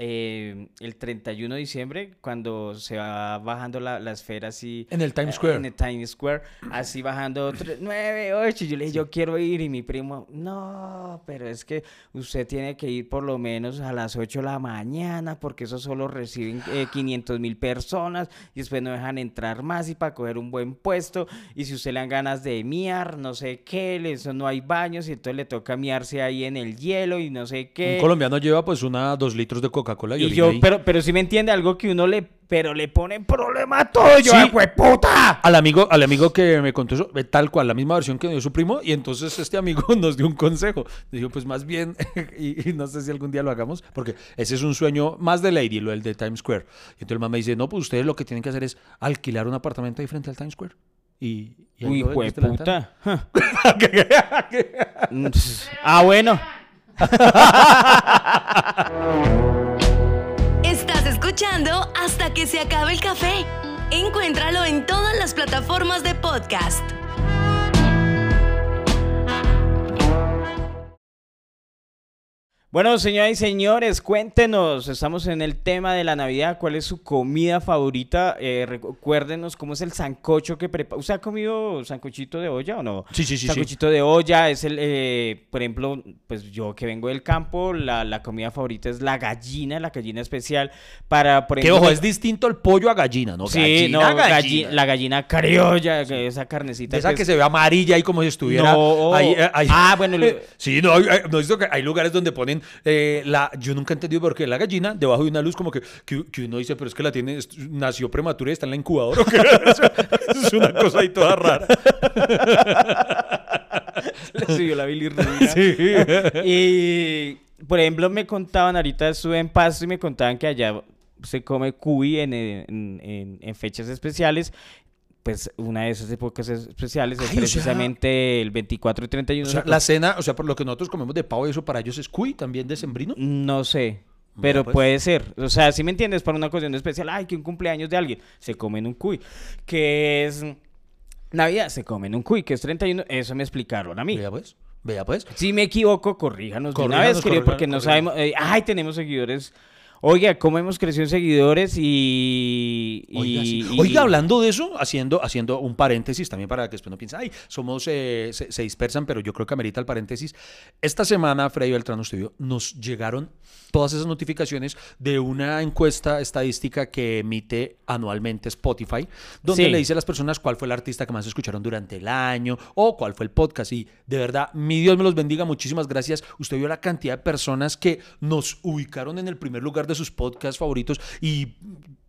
Speaker 2: eh, el 31 de diciembre cuando se va bajando la, la esfera así
Speaker 1: En el Times
Speaker 2: eh,
Speaker 1: Square.
Speaker 2: en el Times Square, así bajando 9, 8. Yo le dije, yo quiero ir. Y mi primo, no, pero es que usted tiene que ir por lo menos a las 8 de la mañana, porque eso solo reciben eh, 500 mil personas y después no dejan entrar más y para coger un buen puesto. Y si usted le dan ganas de miar, no sé qué, le- eso no hay baños y entonces le toca miarse ahí en el hielo y no sé qué.
Speaker 1: Un colombiano lleva pues una, dos litros de Coca-Cola y,
Speaker 2: yo,
Speaker 1: ahí.
Speaker 2: pero, pero si me entiende algo que uno le, pero le pone problema a todo. Yo,
Speaker 1: Sí.
Speaker 2: ¡ay, puta!
Speaker 1: Al amigo, al amigo que me contó eso, tal cual, la misma versión que dio su primo, y entonces este amigo nos dio un consejo. Dijo, pues más bien, y, y no sé si algún día lo hagamos, porque ese es un sueño más de Lady, lo del de Times Square. Y entonces el man me dice, no, pues ustedes lo que tienen que hacer es alquilar un apartamento ahí frente al Times Square. Y, y
Speaker 2: Uy, puta. Mm, ah, bueno.
Speaker 4: Estás escuchando hasta que se acabe el café. Encuéntralo en todas las plataformas de podcast.
Speaker 2: Bueno, señoras y señores, cuéntenos, estamos en el tema de la Navidad, ¿cuál es su comida favorita? Eh, recuérdenos cómo es el sancocho que prepara. ¿Usted ha comido sancochito de olla o no?
Speaker 1: Sí, sí, sí, sí.
Speaker 2: Sancochito de olla es el, eh, por ejemplo, pues yo que vengo del campo, la, la comida favorita es la gallina, la gallina especial para, por
Speaker 1: Que
Speaker 2: ejemplo...
Speaker 1: ojo,
Speaker 2: me-
Speaker 1: es distinto el pollo a gallina, ¿no?
Speaker 2: Sí,
Speaker 1: Gallina,
Speaker 2: no,
Speaker 1: gallina.
Speaker 2: galli- la gallina criolla, que esa carnecita
Speaker 1: esa
Speaker 2: que
Speaker 1: que
Speaker 2: es-
Speaker 1: se ve amarilla ahí como si estuviera.
Speaker 2: No.
Speaker 1: ahí, eh, ahí-
Speaker 2: Ah, bueno, lo-
Speaker 1: Sí, no, hay, no, que hay lugares donde ponen eh, la. Yo nunca he entendido por qué la gallina debajo de una luz, como que, que, que uno dice, pero es que la tiene, nació prematura y está en la incubadora. es una cosa ahí toda rara.
Speaker 2: le subió la bilirrubina.
Speaker 1: Sí.
Speaker 2: Y, por ejemplo, me contaban, ahorita estuve en Pasto y me contaban que allá se come cuy en, en- en- en fechas especiales. Pues una de esas épocas especiales es
Speaker 1: Ay, sea-
Speaker 2: precisamente el 24 y 31.
Speaker 1: O sea,
Speaker 2: se
Speaker 1: la cena, o sea, por lo que nosotros comemos de pavo y eso para ellos es cuy también de sembrino.
Speaker 2: No sé. Pero
Speaker 1: pues.
Speaker 2: puede ser. O sea, si me entiendes, para una ocasión especial, ay, que un cumpleaños de alguien, se comen un cuy. Que es Navidad, se comen un cuy, que es 31. Eso me explicaron a mí.
Speaker 1: Vea pues, vea pues.
Speaker 2: Si me equivoco, corríjanos de una
Speaker 1: Corríjanos,
Speaker 2: vez, querido,
Speaker 1: corríjanos,
Speaker 2: porque no sabemos. eh, ay, tenemos seguidores. Oiga, ¿cómo hemos crecido en seguidores? Y. y-
Speaker 1: Oiga, sí.
Speaker 2: y-
Speaker 1: Oiga, hablando de eso, haciendo, haciendo un paréntesis también para que después no piensen, ay, somos, eh, se, se dispersan, pero yo creo que amerita el paréntesis. Esta semana, Freddy Beltrán, usted vio, nos llegaron todas esas notificaciones de una encuesta estadística que emite anualmente Spotify, donde
Speaker 2: Sí.
Speaker 1: le dice a las personas cuál fue el artista que más escucharon durante el año o cuál fue el podcast. Y de verdad, mi Dios me los bendiga, muchísimas gracias. Usted vio la cantidad de personas que nos ubicaron en el primer lugar de sus podcasts favoritos y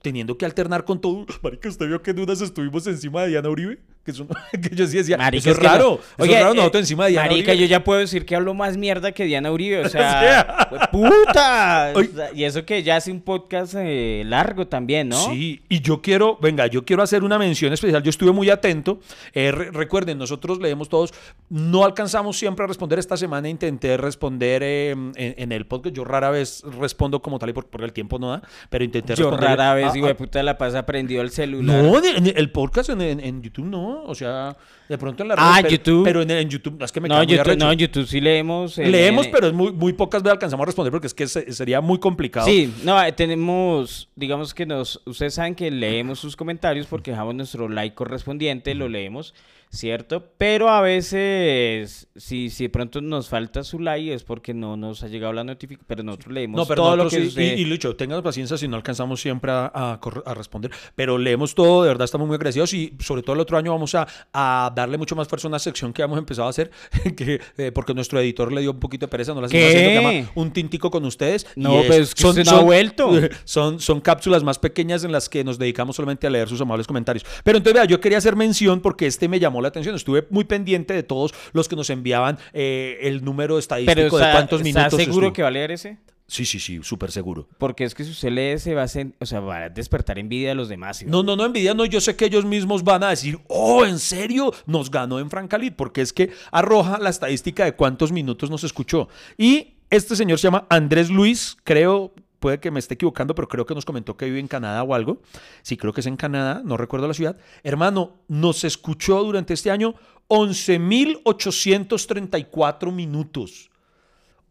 Speaker 1: teniendo que alternar con todo. Marica, ¿usted vio que dudas estuvimos encima de Diana Uribe? Que, eso que yo sí decía,
Speaker 2: Marica,
Speaker 1: eso es,
Speaker 2: no-
Speaker 1: raro. eso
Speaker 2: Oye,
Speaker 1: es raro
Speaker 2: eh,
Speaker 1: nosotros encima de Diana
Speaker 2: Marica,
Speaker 1: Uribe.
Speaker 2: yo ya puedo decir que hablo más mierda que Diana Uribe. O sea, ¡puta!
Speaker 1: Oye.
Speaker 2: O sea, y eso que ya hace un podcast eh, largo también, ¿no?
Speaker 1: Sí, y yo quiero, venga, yo quiero hacer una mención especial. Yo estuve muy atento. Eh, re- recuerden, nosotros leemos todos. No alcanzamos siempre a responder esta semana. Intenté responder eh, en, en el podcast. Yo rara vez respondo como tal y por- porque el tiempo no da, pero intenté
Speaker 2: Yo
Speaker 1: responder.
Speaker 2: rara vez, hijo de puta, la pasa prendido el celular.
Speaker 1: No, en, en el podcast en, en- en YouTube no. O sea, de pronto en la
Speaker 2: Ah,
Speaker 1: red, pero,
Speaker 2: YouTube.
Speaker 1: Pero en, en YouTube, no, es que me
Speaker 2: no, YouTube, no, en YouTube sí leemos. en-
Speaker 1: Leemos, pero es muy, muy pocas veces alcanzamos a responder porque es que se- sería muy complicado.
Speaker 2: Sí, no, eh, tenemos, digamos que nos, ustedes saben que leemos sus comentarios porque dejamos nuestro like correspondiente, lo leemos, ¿cierto? Pero a veces, si, si de pronto nos falta su like es porque no nos ha llegado la notificación, pero nosotros leemos
Speaker 1: No, pero
Speaker 2: todo lo
Speaker 1: nosotros
Speaker 2: que
Speaker 1: sí, y, y Lucho, tengan paciencia si no alcanzamos siempre a, a corre- a responder, pero leemos todo, de verdad estamos muy agradecidos y sobre todo el otro año vamos a, a darle mucho más fuerza a una sección que hemos empezado a hacer, que, eh, porque nuestro editor le dio un poquito de pereza, no la haciendo, se llama Un Tintico con ustedes.
Speaker 2: No, pero es que usted no ha vuelto.
Speaker 1: Son, son cápsulas más pequeñas en las que nos dedicamos solamente a leer sus amables comentarios. Pero entonces, vea, yo quería hacer mención porque este me llamó la atención, estuve muy pendiente de todos los que nos enviaban eh, el número estadístico
Speaker 2: pero
Speaker 1: de cuántos
Speaker 2: ¿está
Speaker 1: minutos
Speaker 2: seguro
Speaker 1: estuvo.
Speaker 2: que va a leer ese?
Speaker 1: Sí, sí, sí, súper seguro.
Speaker 2: Porque es que si usted lee ese va a, sen- o sea, va a despertar envidia de los demás. ¿sí?
Speaker 1: No, no, no, envidia, no. Yo sé que ellos mismos van a decir, oh, ¿en serio? Nos ganó en Francalid, porque es que arroja la estadística de cuántos minutos nos escuchó. Y este señor se llama Andrés Luis, creo, puede que me esté equivocando, pero creo que nos comentó que vive en Canadá o algo. Sí, creo que es en Canadá, no recuerdo la ciudad. Hermano, nos escuchó durante este año 11.834 minutos.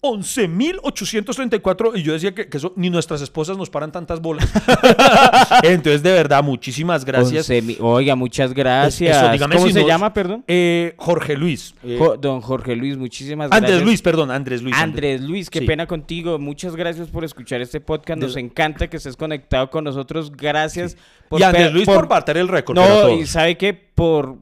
Speaker 1: 11.834 y yo decía que, que eso ni nuestras esposas nos paran tantas bolas. Entonces, de verdad, muchísimas gracias.
Speaker 2: Oiga, muchas gracias.
Speaker 1: Eso, dígame
Speaker 2: ¿Cómo
Speaker 1: si
Speaker 2: se
Speaker 1: nos-
Speaker 2: llama, perdón?
Speaker 1: Eh, Jorge Luis. Eh,
Speaker 2: Jo- don Jorge Luis, muchísimas gracias.
Speaker 1: Andrés Luis, perdón, Andrés Luis.
Speaker 2: Andrés Luis, qué
Speaker 1: Sí.
Speaker 2: pena contigo. Muchas gracias por escuchar este podcast. Nos
Speaker 1: De-
Speaker 2: encanta que estés conectado con nosotros. Gracias
Speaker 1: y Andrés Luis por, bater el récord.
Speaker 2: No, y sabe que por.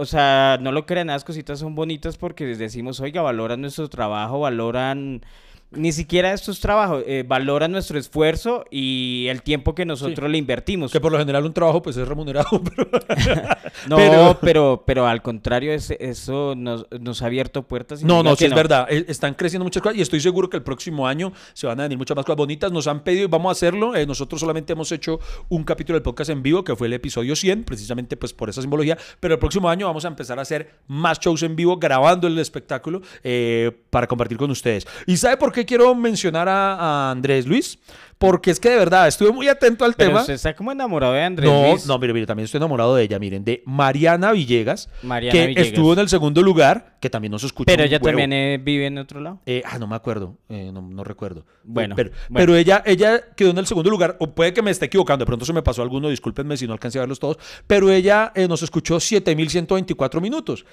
Speaker 2: O sea, no lo crean, las cositas son bonitas porque les decimos, oiga, valoran nuestro trabajo, valoran. Ni siquiera estos trabajos, eh, valoran nuestro esfuerzo y el tiempo que nosotros le invertimos.
Speaker 1: Que por lo general un trabajo pues es remunerado. pero-
Speaker 2: No,
Speaker 1: pero-
Speaker 2: pero, pero, al contrario, es- eso nos, nos ha abierto puertas. y
Speaker 1: No, no, sí es verdad. Eh, Están creciendo muchas cosas y estoy seguro que el próximo año se van a venir muchas más cosas bonitas. Nos han pedido y vamos a hacerlo. Eh, nosotros solamente hemos hecho un capítulo del podcast en vivo, que fue el episodio 100, precisamente pues por esa simbología. Pero el próximo año vamos a empezar a hacer más shows en vivo, grabando el espectáculo eh, para compartir con ustedes. ¿Y sabe por qué quiero mencionar a, a Andrés Luis? porque es que de verdad estuve muy atento al
Speaker 2: Pero
Speaker 1: tema.
Speaker 2: usted está como enamorado de Andrés
Speaker 1: No,
Speaker 2: Luis.
Speaker 1: no, mire, mire, también estoy enamorado de ella, miren, de Mariana Villegas,
Speaker 2: Mariana
Speaker 1: que
Speaker 2: Villegas.
Speaker 1: estuvo en el segundo lugar, que también nos escuchó.
Speaker 2: Pero ella
Speaker 1: huevo.
Speaker 2: también eh, vive en otro lado.
Speaker 1: Eh, ah, no me acuerdo, eh, no, no recuerdo.
Speaker 2: Bueno,
Speaker 1: pero,
Speaker 2: bueno.
Speaker 1: pero ella, ella quedó en el segundo lugar, o puede que me esté equivocando, de pronto se me pasó alguno, discúlpenme si no alcancé a verlos todos, pero ella eh, nos escuchó 7124 minutos.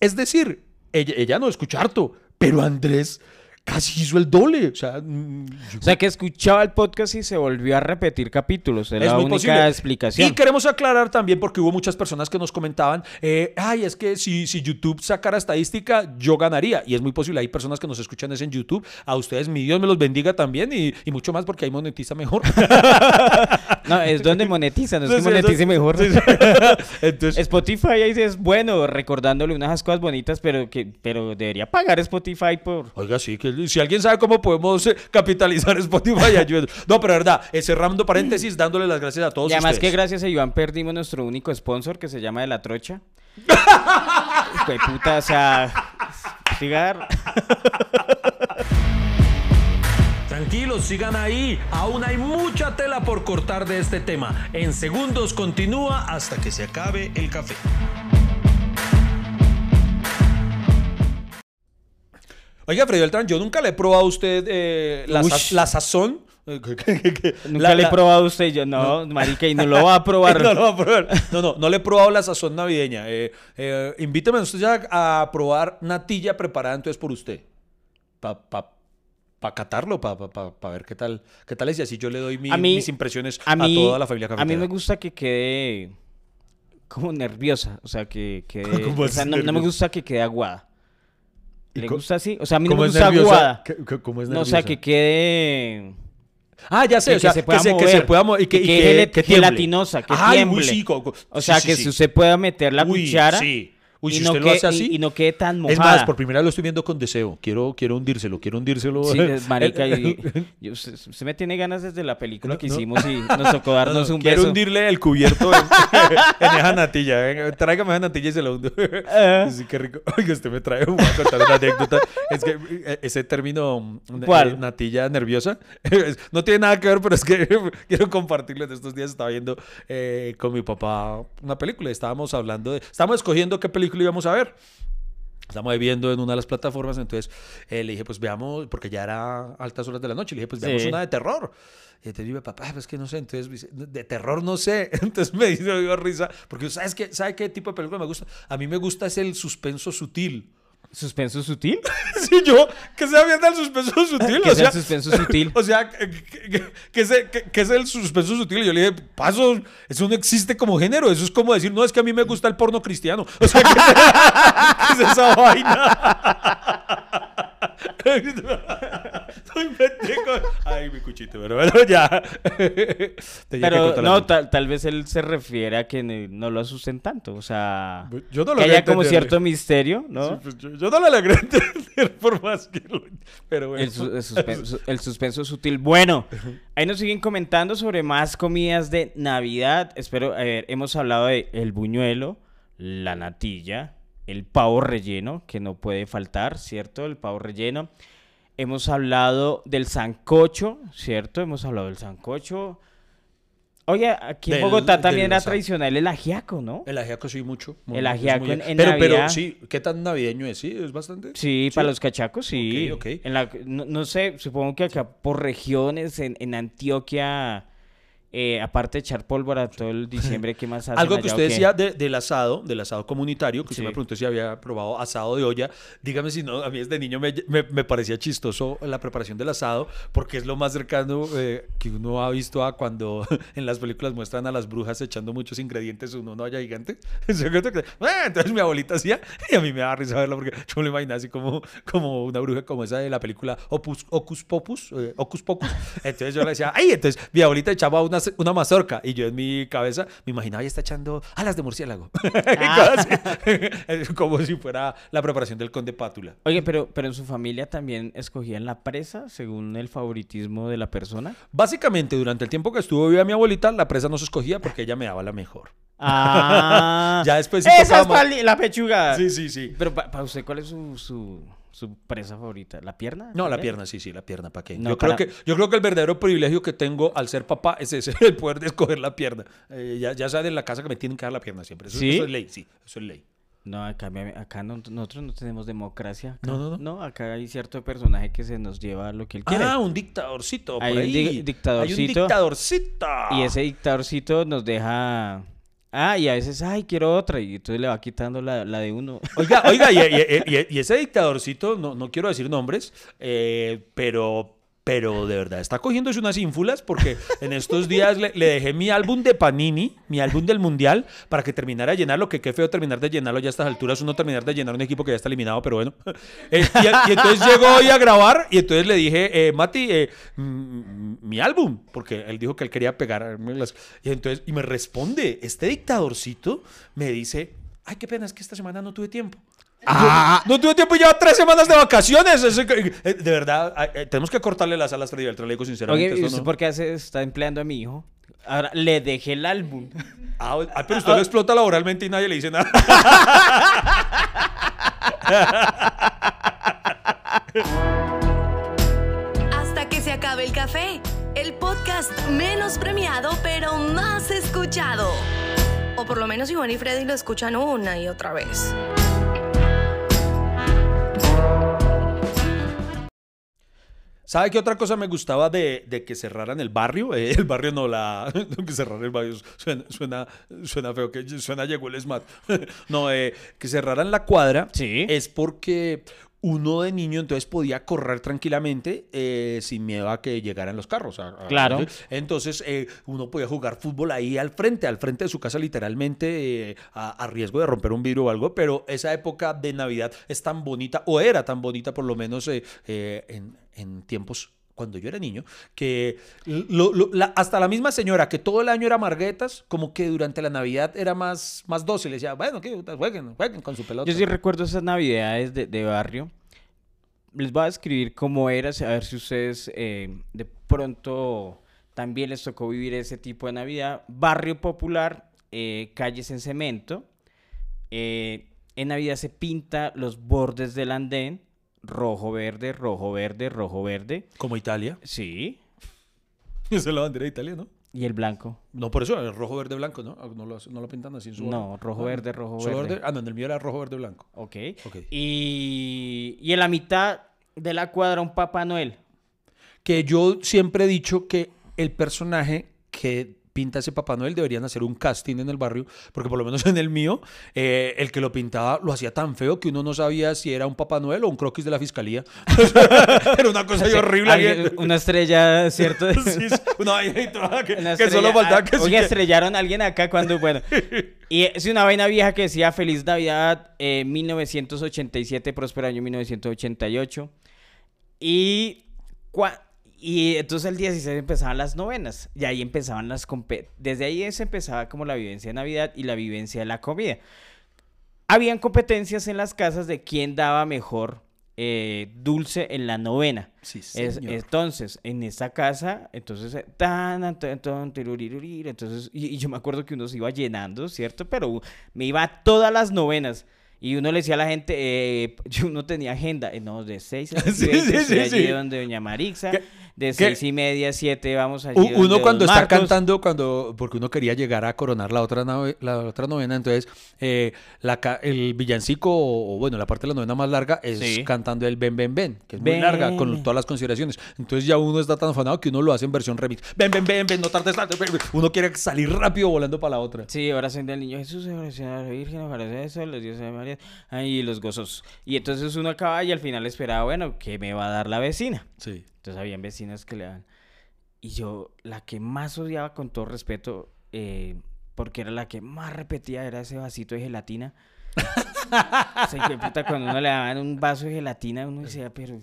Speaker 1: Es decir, ella, ella no escuchó harto, pero Andrés casi hizo el doble. O sea, mm,
Speaker 2: O sea, que escuchaba el podcast y se volvió a repetir capítulos. Es, la
Speaker 1: muy
Speaker 2: única
Speaker 1: posible.
Speaker 2: explicación.
Speaker 1: Y queremos aclarar también, porque hubo muchas personas que nos comentaban, eh, ay, es que si, si YouTube sacara estadística, yo ganaría. Y es muy posible, hay personas que nos escuchan es en YouTube. A ustedes, mi Dios me los bendiga también y, y mucho más porque ahí monetiza mejor.
Speaker 2: No, es donde monetizan, es que
Speaker 1: Sí, sí,
Speaker 2: monetice mejor.
Speaker 1: Entonces,
Speaker 2: Spotify ahí es bueno, recordándole unas cosas bonitas, pero que pero debería pagar Spotify por...
Speaker 1: Oiga, sí, que si alguien sabe cómo podemos eh, capitalizar Spotify, ayúdenos. No, pero verdad, eh, cerrando pareces, dándole las gracias a todos
Speaker 2: Y además que gracias a Iván perdimos nuestro único sponsor que se llama De La Trocha. De puta, o sea... Cigar.
Speaker 3: Tranquilos, sigan ahí. Aún hay mucha tela por cortar de este tema. En segundos continúa hasta que se acabe el café.
Speaker 1: Oiga, Freddy Beltrán, yo nunca le he probado a usted eh, la, sa-
Speaker 2: Ush.
Speaker 1: la sazón.
Speaker 2: Nunca
Speaker 1: la-
Speaker 2: le he probado a usted yo, no, marica, y no lo va a probar.
Speaker 1: No, lo va a probar. No, no, no le he probado la sazón navideña. Eh, eh, invíteme usted ya a probar natilla preparada entonces por usted. Para pa, pa catarlo, para pa, pa ver qué tal, qué tal es. Y así yo le doy mi-
Speaker 2: A mí-
Speaker 1: mis impresiones
Speaker 2: a, mí,
Speaker 1: toda la familia
Speaker 2: a
Speaker 1: cafetera.
Speaker 2: mí me gusta que quede como nerviosa, o sea, que quede...
Speaker 1: ¿Cómo
Speaker 2: o sea, no, no me gusta que quede aguada.
Speaker 1: ¿Y
Speaker 2: ¿Le gusta así? O sea, a mí no
Speaker 1: ¿Cómo
Speaker 2: me gusta
Speaker 1: nerviosa?
Speaker 2: aguada.
Speaker 1: ¿Qué- qué- ¿Cómo es
Speaker 2: No, o sea,
Speaker 1: nerviosa?
Speaker 2: que quede...
Speaker 1: Ah, ya sé,
Speaker 2: que
Speaker 1: o sea,
Speaker 2: se pueda
Speaker 1: que se, que
Speaker 2: mover,
Speaker 1: se pueda y que,
Speaker 2: que
Speaker 1: y que- que tiemble.
Speaker 2: gelatinosa, que
Speaker 1: Ay, uy,
Speaker 2: tiemble.
Speaker 1: sí,
Speaker 2: O sea,
Speaker 1: sí,
Speaker 2: que
Speaker 1: sí.
Speaker 2: si usted pueda meter la
Speaker 1: Uy,
Speaker 2: cuchara
Speaker 1: sí. Uy,
Speaker 2: y,
Speaker 1: si
Speaker 2: no
Speaker 1: usted lo
Speaker 2: quede,
Speaker 1: hace así.
Speaker 2: y, y no quede tan mojada.
Speaker 1: Es más, por primera vez lo estoy viendo con deseo. Quiero, quiero hundírselo, quiero hundírselo.
Speaker 2: Sí, marica, y, usted me tiene ganas desde la película que
Speaker 1: No,
Speaker 2: hicimos y nos tocó darnos
Speaker 1: No, no,
Speaker 2: un
Speaker 1: quiero
Speaker 2: beso.
Speaker 1: hundirle el cubierto en, en esa natilla. Tráigame esa natilla y se la hundo.
Speaker 2: Ah.
Speaker 1: Sí, qué rico. Oiga, usted me trae, voy a contar una anécdota. Es que eh, ese término, eh,
Speaker 2: ¿Cuál?
Speaker 1: natilla nerviosa, no tiene nada que ver, pero es que quiero compartirlo. En estos días estaba viendo eh, con mi papá una película. y Estábamos hablando de, estábamos escogiendo qué película íbamos a ver. Estamos viendo en una de las plataformas, entonces eh, le dije, pues veamos, porque ya era altas horas de la noche, le dije, pues veamos
Speaker 2: Sí.
Speaker 1: una de terror. Y entonces dije, papá, pues que no sé, entonces dice, de terror no sé. Entonces me dio, me dio risa, porque ¿sabes qué, ¿sabe qué tipo de película me gusta? A mí me gusta es el suspenso sutil.
Speaker 2: ¿Suspenso sutil?
Speaker 1: Sí, yo, que sea bien el suspenso sutil.
Speaker 2: ¿Qué
Speaker 1: o
Speaker 2: es el
Speaker 1: sea,
Speaker 2: suspenso sutil?
Speaker 1: O sea, que, que- que- es, que- que es el suspenso sutil. Y yo le dije, paso, eso no existe como género. Eso es como decir, no, es que a mí me gusta el porno cristiano. O sea, ¿qué es, qué es esa vaina? Ay, mi cuchito, pero bueno, ya.
Speaker 2: Pero no, tal, tal vez él se refiere a que no lo asusten tanto. O sea,
Speaker 1: Yo no lo
Speaker 2: que haya como cierto misterio, ¿no?
Speaker 1: Sí, pues yo, yo no lo logré entender por más que lo... Pero bueno.
Speaker 2: El, su- el suspenso, el suspenso sutil. Bueno, ahí nos siguen comentando sobre más comidas de Navidad. Espero, a ver, hemos hablado de el buñuelo, la natilla, el pavo relleno, que no puede faltar, ¿cierto? El pavo relleno. Hemos hablado del sancocho, ¿cierto? Hemos hablado del sancocho. Oye, aquí en
Speaker 1: Del-
Speaker 2: Bogotá también era tradicional el ajiaco, ¿no?
Speaker 1: El ajiaco sí, mucho. muy-
Speaker 2: El ajiaco en- en
Speaker 1: pero, pero sí, ¿qué tan navideño es? Sí, es bastante.
Speaker 2: Sí, para los cachacos, sí.
Speaker 1: Ok, ok.
Speaker 2: En la, no, no sé, supongo que acá por regiones, en, en Antioquia, eh, aparte de echar pólvora todo el diciembre, ¿qué más hacen
Speaker 1: Algo que
Speaker 2: allá
Speaker 1: usted decía de- del asado, del asado comunitario, que usted
Speaker 2: Sí.
Speaker 1: me preguntó si había probado asado de olla. Dígame si no, a mí desde niño me, me- me parecía chistoso la preparación del asado, porque es lo más cercano eh, que uno ha visto a cuando en las películas muestran a las brujas echando muchos ingredientes en una olla gigante. "Ah", Entonces mi abuelita hacía, y a mí me da risa verlo, porque yo me lo imaginaba así como, como una bruja como esa de la película Opus, Ocus Popus, eh, Ocus Pocus. Entonces yo le decía, ¡ay! Entonces mi abuelita echaba una, una mazorca, y yo en mi cabeza me imaginaba, ella está echando alas de murciélago. Así. como si fuera la preparación del conde Pátula.
Speaker 2: Oye, pero, pero en su familia también escogían la presa según el favoritismo de la persona.
Speaker 1: Básicamente, durante el tiempo que estuvo viva mi abuelita, la presa no se escogía porque ella me daba la mejor.
Speaker 2: Ah,
Speaker 1: Ya después sí
Speaker 2: esa es la pechuga.
Speaker 1: Sí, sí, sí.
Speaker 2: Pero para usted, ¿cuál es su, su, su presa favorita? ¿La pierna?
Speaker 1: No, la pierna, sí, sí, la pierna, ¿para qué?
Speaker 2: No,
Speaker 1: yo,
Speaker 2: para-
Speaker 1: creo que, yo creo que el verdadero privilegio que tengo al ser papá es ese, el poder de escoger la pierna. Eh, ya, ya sabes en la casa que me tienen que dar la pierna siempre. Eso,
Speaker 2: ¿Sí?
Speaker 1: eso es ley, sí, eso es ley.
Speaker 2: No, acá, acá no- nosotros no tenemos democracia. acá.
Speaker 1: No, no, no.
Speaker 2: No, acá hay cierto personaje que se nos lleva lo que él quiere.
Speaker 1: Ah, un dictadorcito. por
Speaker 2: Hay un
Speaker 1: ahí.
Speaker 2: di- dictadorcito.
Speaker 1: Hay un dictadorcito.
Speaker 2: Y ese dictadorcito nos deja... Ah, y a veces, ay, quiero otra. Y entonces le va quitando la, la de uno.
Speaker 1: Oiga, oiga, y, y- y- y ese dictadorcito, no, no quiero decir nombres, eh, pero, pero de verdad está cogiéndose unas ínfulas porque en estos días le, dejé mi álbum de Panini, mi álbum del Mundial, para que terminara de llenarlo, que qué feo terminar de llenarlo ya a estas alturas, uno terminar de llenar un equipo que ya está eliminado, pero bueno. Eh, y, entonces llegó hoy a grabar y entonces le dije, eh, Mati, eh, mi álbum, porque él dijo que él quería pegarme las... Y entonces, y me responde, este dictadorcito me dice, ay, qué pena, es que esta semana no tuve tiempo.
Speaker 2: Ah.
Speaker 1: No tuve tiempo, lleva tres semanas de vacaciones. Eh, de verdad, eh, tenemos que cortarle las alas a Freddy Beltrán, le digo sinceramente.
Speaker 2: Oye, ¿y
Speaker 1: eso no.
Speaker 2: por qué hace- está empleando a mi hijo? Ahora, le dejé el álbum.
Speaker 1: Ah, ah, pero usted lo explota laboralmente y nadie le dice nada.
Speaker 4: Hasta que se acabe el café. El podcast menos premiado pero más escuchado. O por lo menos Iván y Freddy lo escuchan una y otra vez.
Speaker 1: ¿Sabe qué otra cosa me gustaba de, de que cerraran el barrio? Eh, el barrio no, la. que cerraran el barrio suena, suena, suena feo, que suena llegó el SMAT. no, eh, que cerraran la cuadra
Speaker 2: Sí.
Speaker 1: es porque uno de niño entonces podía correr tranquilamente eh, sin miedo a que llegaran los carros. a- a-
Speaker 2: Claro.
Speaker 1: Entonces eh, uno podía jugar fútbol ahí al frente, al frente de su casa literalmente, eh, a, a riesgo de romper un vidrio o algo, pero esa época de Navidad es tan bonita, o era tan bonita por lo menos eh, en, en tiempos cuando yo era niño, que lo- lo- la- hasta la misma señora que todo el año era marguetas, como que durante la Navidad era más, más dócil, le decía, bueno, que jueguen, jueguen con su pelota.
Speaker 2: Yo sí recuerdo esas navidades de, de barrio. Les voy a describir cómo era, a ver si ustedes eh, de pronto también les tocó vivir ese tipo de Navidad. Barrio popular, eh, calles en cemento. eh, en Navidad se pinta los bordes del andén, rojo, verde, rojo, verde, rojo, verde.
Speaker 1: Como Italia.
Speaker 2: Sí.
Speaker 1: Esa es la bandera de Italia, ¿no?
Speaker 2: Y el blanco.
Speaker 1: No, por eso, el rojo, verde, blanco, ¿no? Ah, No lo, no lo pintan así en su
Speaker 2: No,
Speaker 1: barrio.
Speaker 2: rojo,
Speaker 1: Ah,
Speaker 2: verde, rojo,
Speaker 1: solo
Speaker 2: verde.
Speaker 1: Ah, no, en el mío era rojo, verde, blanco.
Speaker 2: Ok.
Speaker 1: Ok.
Speaker 2: Y, y en la mitad de la cuadra un Papá Noel.
Speaker 1: Que yo siempre he dicho que el personaje que pinta ese Papá Noel deberían hacer un casting en el barrio, porque por lo menos en el mío, eh, el que lo pintaba lo hacía tan feo que uno no sabía si era un Papá Noel o un croquis de la fiscalía. era una cosa ahí horrible.
Speaker 2: Alguien- una estrella, ¿cierto?
Speaker 1: Sí, sí, una toda que,
Speaker 2: Una
Speaker 1: que solo
Speaker 2: estrella-
Speaker 1: faltaba
Speaker 2: ah,
Speaker 1: que sí
Speaker 2: Oiga,
Speaker 1: que-
Speaker 2: estrellaron a alguien acá cuando, bueno. Y es una vaina vieja que decía Feliz Navidad eh, 1987, próspero año 1988. Y, cua- y entonces el 16 empezaban las novenas. Y ahí empezaban las... Desde ahí se empezaba como la vivencia de Navidad y la vivencia de la comida. Habían competencias en las casas de quién daba mejor eh, dulce en la novena.
Speaker 1: Sí,
Speaker 2: Es- entonces, en esta casa, entonces, eh, tan, tan, tan, entonces, y, y yo me acuerdo que uno se iba llenando, ¿cierto? Pero me iba a todas las novenas. Y uno le decía a la gente, eh, yo uno tenía agenda, eh, no, de seis a
Speaker 1: Sí,
Speaker 2: seis y veinte
Speaker 1: sí,
Speaker 2: estoy
Speaker 1: sí,
Speaker 2: allí
Speaker 1: sí.
Speaker 2: donde Doña Marixa,
Speaker 1: ¿Qué-
Speaker 2: de
Speaker 1: qué-
Speaker 2: seis y media a siete vamos donde
Speaker 1: Uno cuando está
Speaker 2: Marcos.
Speaker 1: cantando, cuando porque uno quería llegar a coronar la otra la otra novena, entonces eh, la el villancico o, bueno la parte de la novena más larga es
Speaker 2: Sí.
Speaker 1: cantando el ven ven ven, que es muy larga con todas las consideraciones. Entonces ya uno está tan afanado que uno lo hace en versión remix. Ven ven ven ven, no tardes tanto. ven. Uno quiere salir rápido volando para la otra.
Speaker 2: Sí, oración del niño Jesús, oración a la Virgen, oración eso, los dioses de María, y los gozos. Y entonces uno acaba y al final esperaba, bueno, ¿qué me va a dar la vecina?
Speaker 1: Sí.
Speaker 2: Entonces habían vecinas que le daban. Y yo, la que más odiaba con todo respeto, eh, porque era la que más repetía, era ese vasito de gelatina. o sea, hijo de puta, cuando uno le daban un vaso de gelatina, uno decía, pero...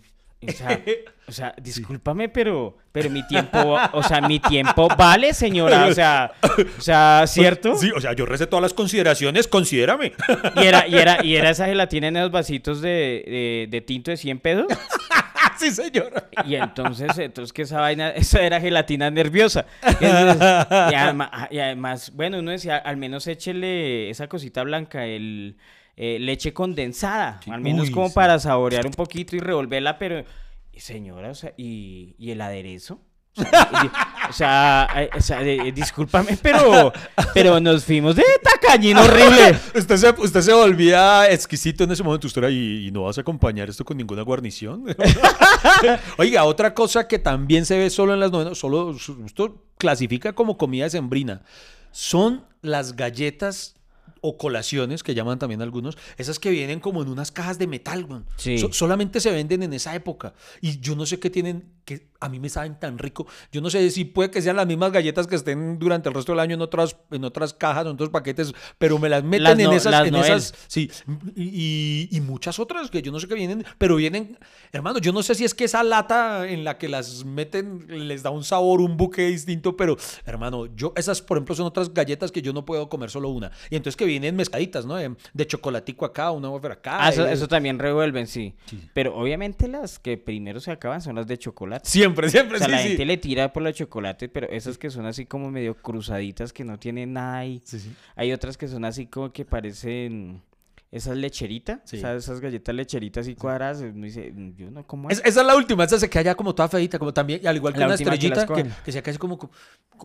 Speaker 2: O sea, o sea, discúlpame, pero, pero mi tiempo, o sea, mi tiempo vale, señora, o sea, o sea, ¿cierto?
Speaker 1: Sí, o sea, yo recé todas las consideraciones, considérame.
Speaker 2: Y era, y era, y era esa gelatina en esos vasitos de, de, de tinto de 100 pesos.
Speaker 1: sí, señora.
Speaker 2: Y entonces, entonces que esa vaina, esa era gelatina nerviosa. Y, entonces- y además, y además, bueno, uno decía, al menos échele esa cosita blanca, el, eh, leche condensada, al menos
Speaker 1: Uy,
Speaker 2: como
Speaker 1: sí.
Speaker 2: para saborear un poquito y revolverla, pero, señora, o sea, ¿y, y el aderezo? O sea, y- o sea, eh, o sea, eh, discúlpame, pero, pero nos fuimos de tacañín horrible.
Speaker 1: Usted se, usted se volvía exquisito en ese momento. Usted era, ¿y, y no vas a acompañar esto con ninguna guarnición? Oiga, otra cosa que también se ve solo en las novenas, solo esto clasifica como comida sembrina, son las galletas o colaciones, que llaman también algunos, esas que vienen como en unas cajas de metal.
Speaker 2: Sí.
Speaker 1: So- solamente se venden en esa época. Y yo no sé qué tienen, que a mí me saben tan rico. Yo no sé si puede que sean las mismas galletas que estén durante el resto del año en otras, en otras cajas, en otros paquetes, pero me las meten
Speaker 2: Las
Speaker 1: en esas, en esas, sí, y, y muchas otras que yo no sé qué vienen, pero vienen, hermano, yo no sé si es que esa lata en la que las meten les da un sabor, un buque distinto, pero hermano, yo, esas por ejemplo son otras galletas que yo no puedo comer solo una. Y entonces que vienen mezcladitas, ¿no? De, de chocolatico acá, una wafer acá.
Speaker 2: Ah, eso,
Speaker 1: y-
Speaker 2: eso también revuelven, sí. Pero obviamente las que primero se acaban son las de chocolate.
Speaker 1: Siempre, siempre,
Speaker 2: O sea,
Speaker 1: sí,
Speaker 2: la
Speaker 1: sí.
Speaker 2: gente le tira por la chocolate, pero esas que son así como medio cruzaditas, que no tienen nada ahí.
Speaker 1: Sí.
Speaker 2: Hay otras que son así como que parecen esas lecheritas,
Speaker 1: Sí.
Speaker 2: o sea, esas galletas lecheritas y cuadradas. Uno dice, "Mm, yo no como
Speaker 1: Es-
Speaker 2: eso".
Speaker 1: esa es la última, esa se queda ya como toda feita, como también, al igual que
Speaker 2: La
Speaker 1: una
Speaker 2: que
Speaker 1: se queda así como,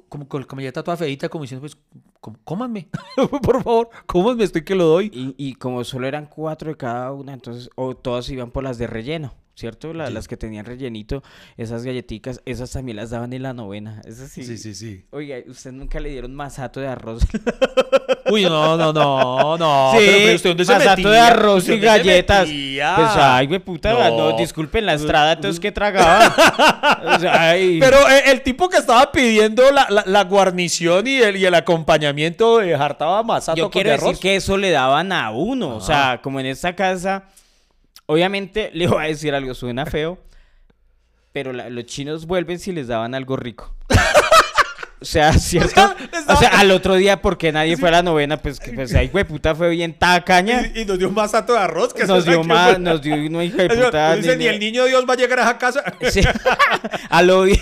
Speaker 1: como, con la galleta toda feita, como diciendo, pues, com- cómanme, por favor, cómanme, estoy que lo doy.
Speaker 2: Y, y como solo eran cuatro de cada una, entonces, o todas iban por las de relleno, ¿cierto? La-
Speaker 1: Sí.
Speaker 2: Las que tenían rellenito, esas galletitas, esas también las daban en la novena. Esas sí.
Speaker 1: Sí, sí, sí.
Speaker 2: Oiga, ¿usted nunca le dieron masato de arroz?
Speaker 1: Uy, no, no, no, no.
Speaker 2: sí,
Speaker 1: pero, pero usted dónde se
Speaker 2: masato
Speaker 1: metía?
Speaker 2: de arroz
Speaker 1: ¿Usted
Speaker 2: y galletas.
Speaker 1: metía?
Speaker 2: Pues, ay, güey, puta, no.
Speaker 1: No.
Speaker 2: disculpen la estrada, entonces, ¿qué tragaban? O sea, ay,
Speaker 1: Pero eh, el tipo que estaba pidiendo la, la- la guarnición y el, y el acompañamiento de hartaba masato
Speaker 2: yo
Speaker 1: con
Speaker 2: quiero
Speaker 1: de
Speaker 2: decir
Speaker 1: arroz.
Speaker 2: que eso le daban a uno. O sea, como en esta casa, obviamente le voy a decir algo, suena feo, pero la- los chinos vuelven si les daban algo rico. O sea, ¿cierto? O sea, al otro día, porque nadie fue a la novena, pues, que, pues, ay, güey, puta, fue bien tacaña.
Speaker 1: Y, y nos dio masato de arroz. Que
Speaker 2: Nos dio más, nos dio una hija de puta.
Speaker 1: Dice, ni el niño Dios va a llegar a esa casa.
Speaker 2: Sí. a lo bien.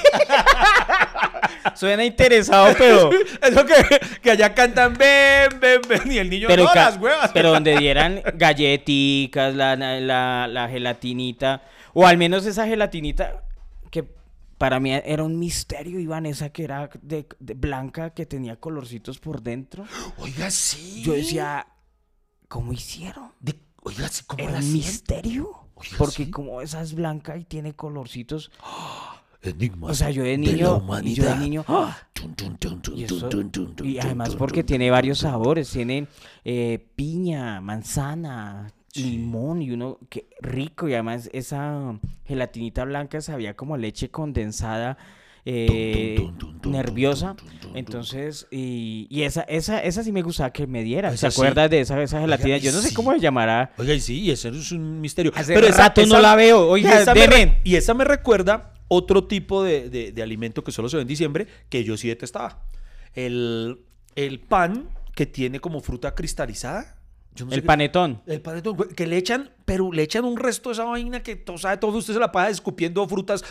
Speaker 2: Suena interesado, pero.
Speaker 1: Eso que, que allá cantan ven, ven, ven. Y el niño
Speaker 2: Pero,
Speaker 1: no, las huevas.
Speaker 2: pero donde dieran galleticas, la, la, la- la gelatinita, o al menos esa gelatinita que para mí era un misterio, Iván, esa que era de, de blanca, que tenía colorcitos por dentro.
Speaker 1: Oiga, sí.
Speaker 2: Yo decía, ¿cómo hicieron?
Speaker 1: De- oiga, sí, ¿cómo
Speaker 2: Era un misterio.
Speaker 1: Oiga,
Speaker 2: Porque
Speaker 1: sí.
Speaker 2: como esa es blanca y tiene colorcitos.
Speaker 1: Enigmas
Speaker 2: O sea, yo de
Speaker 1: la
Speaker 2: niño. y yo de niño. además porque tiene varios sabores, tiene eh, piña, manzana,
Speaker 1: Sí.
Speaker 2: limón y uno que rico y además esa gelatinita blanca sabía como leche condensada eh,
Speaker 1: Tum, tum, tum, tum, tum,
Speaker 2: nerviosa. Entonces, y, y esa, esa, esa sí me gustaba que me diera. ¿Se
Speaker 1: sí.
Speaker 2: acuerdas de esa, esa gelatina? Yo no sé
Speaker 1: sí.
Speaker 2: cómo se llamará.
Speaker 1: Oiga, y sí, y ese es un misterio.
Speaker 2: Hace
Speaker 1: Pero esa-
Speaker 2: rato no la veo. Oiga,
Speaker 1: y esa, me, y esa me recuerda otro tipo de, de- de alimento que solo se ve en diciembre, que yo sí detestaba. El, el pan que tiene como fruta cristalizada. Yo no sé
Speaker 2: El panetón.
Speaker 1: El panetón, que le echan, pero le echan un resto de esa vaina que todo sabe todo, usted se la pasa escupiendo frutas.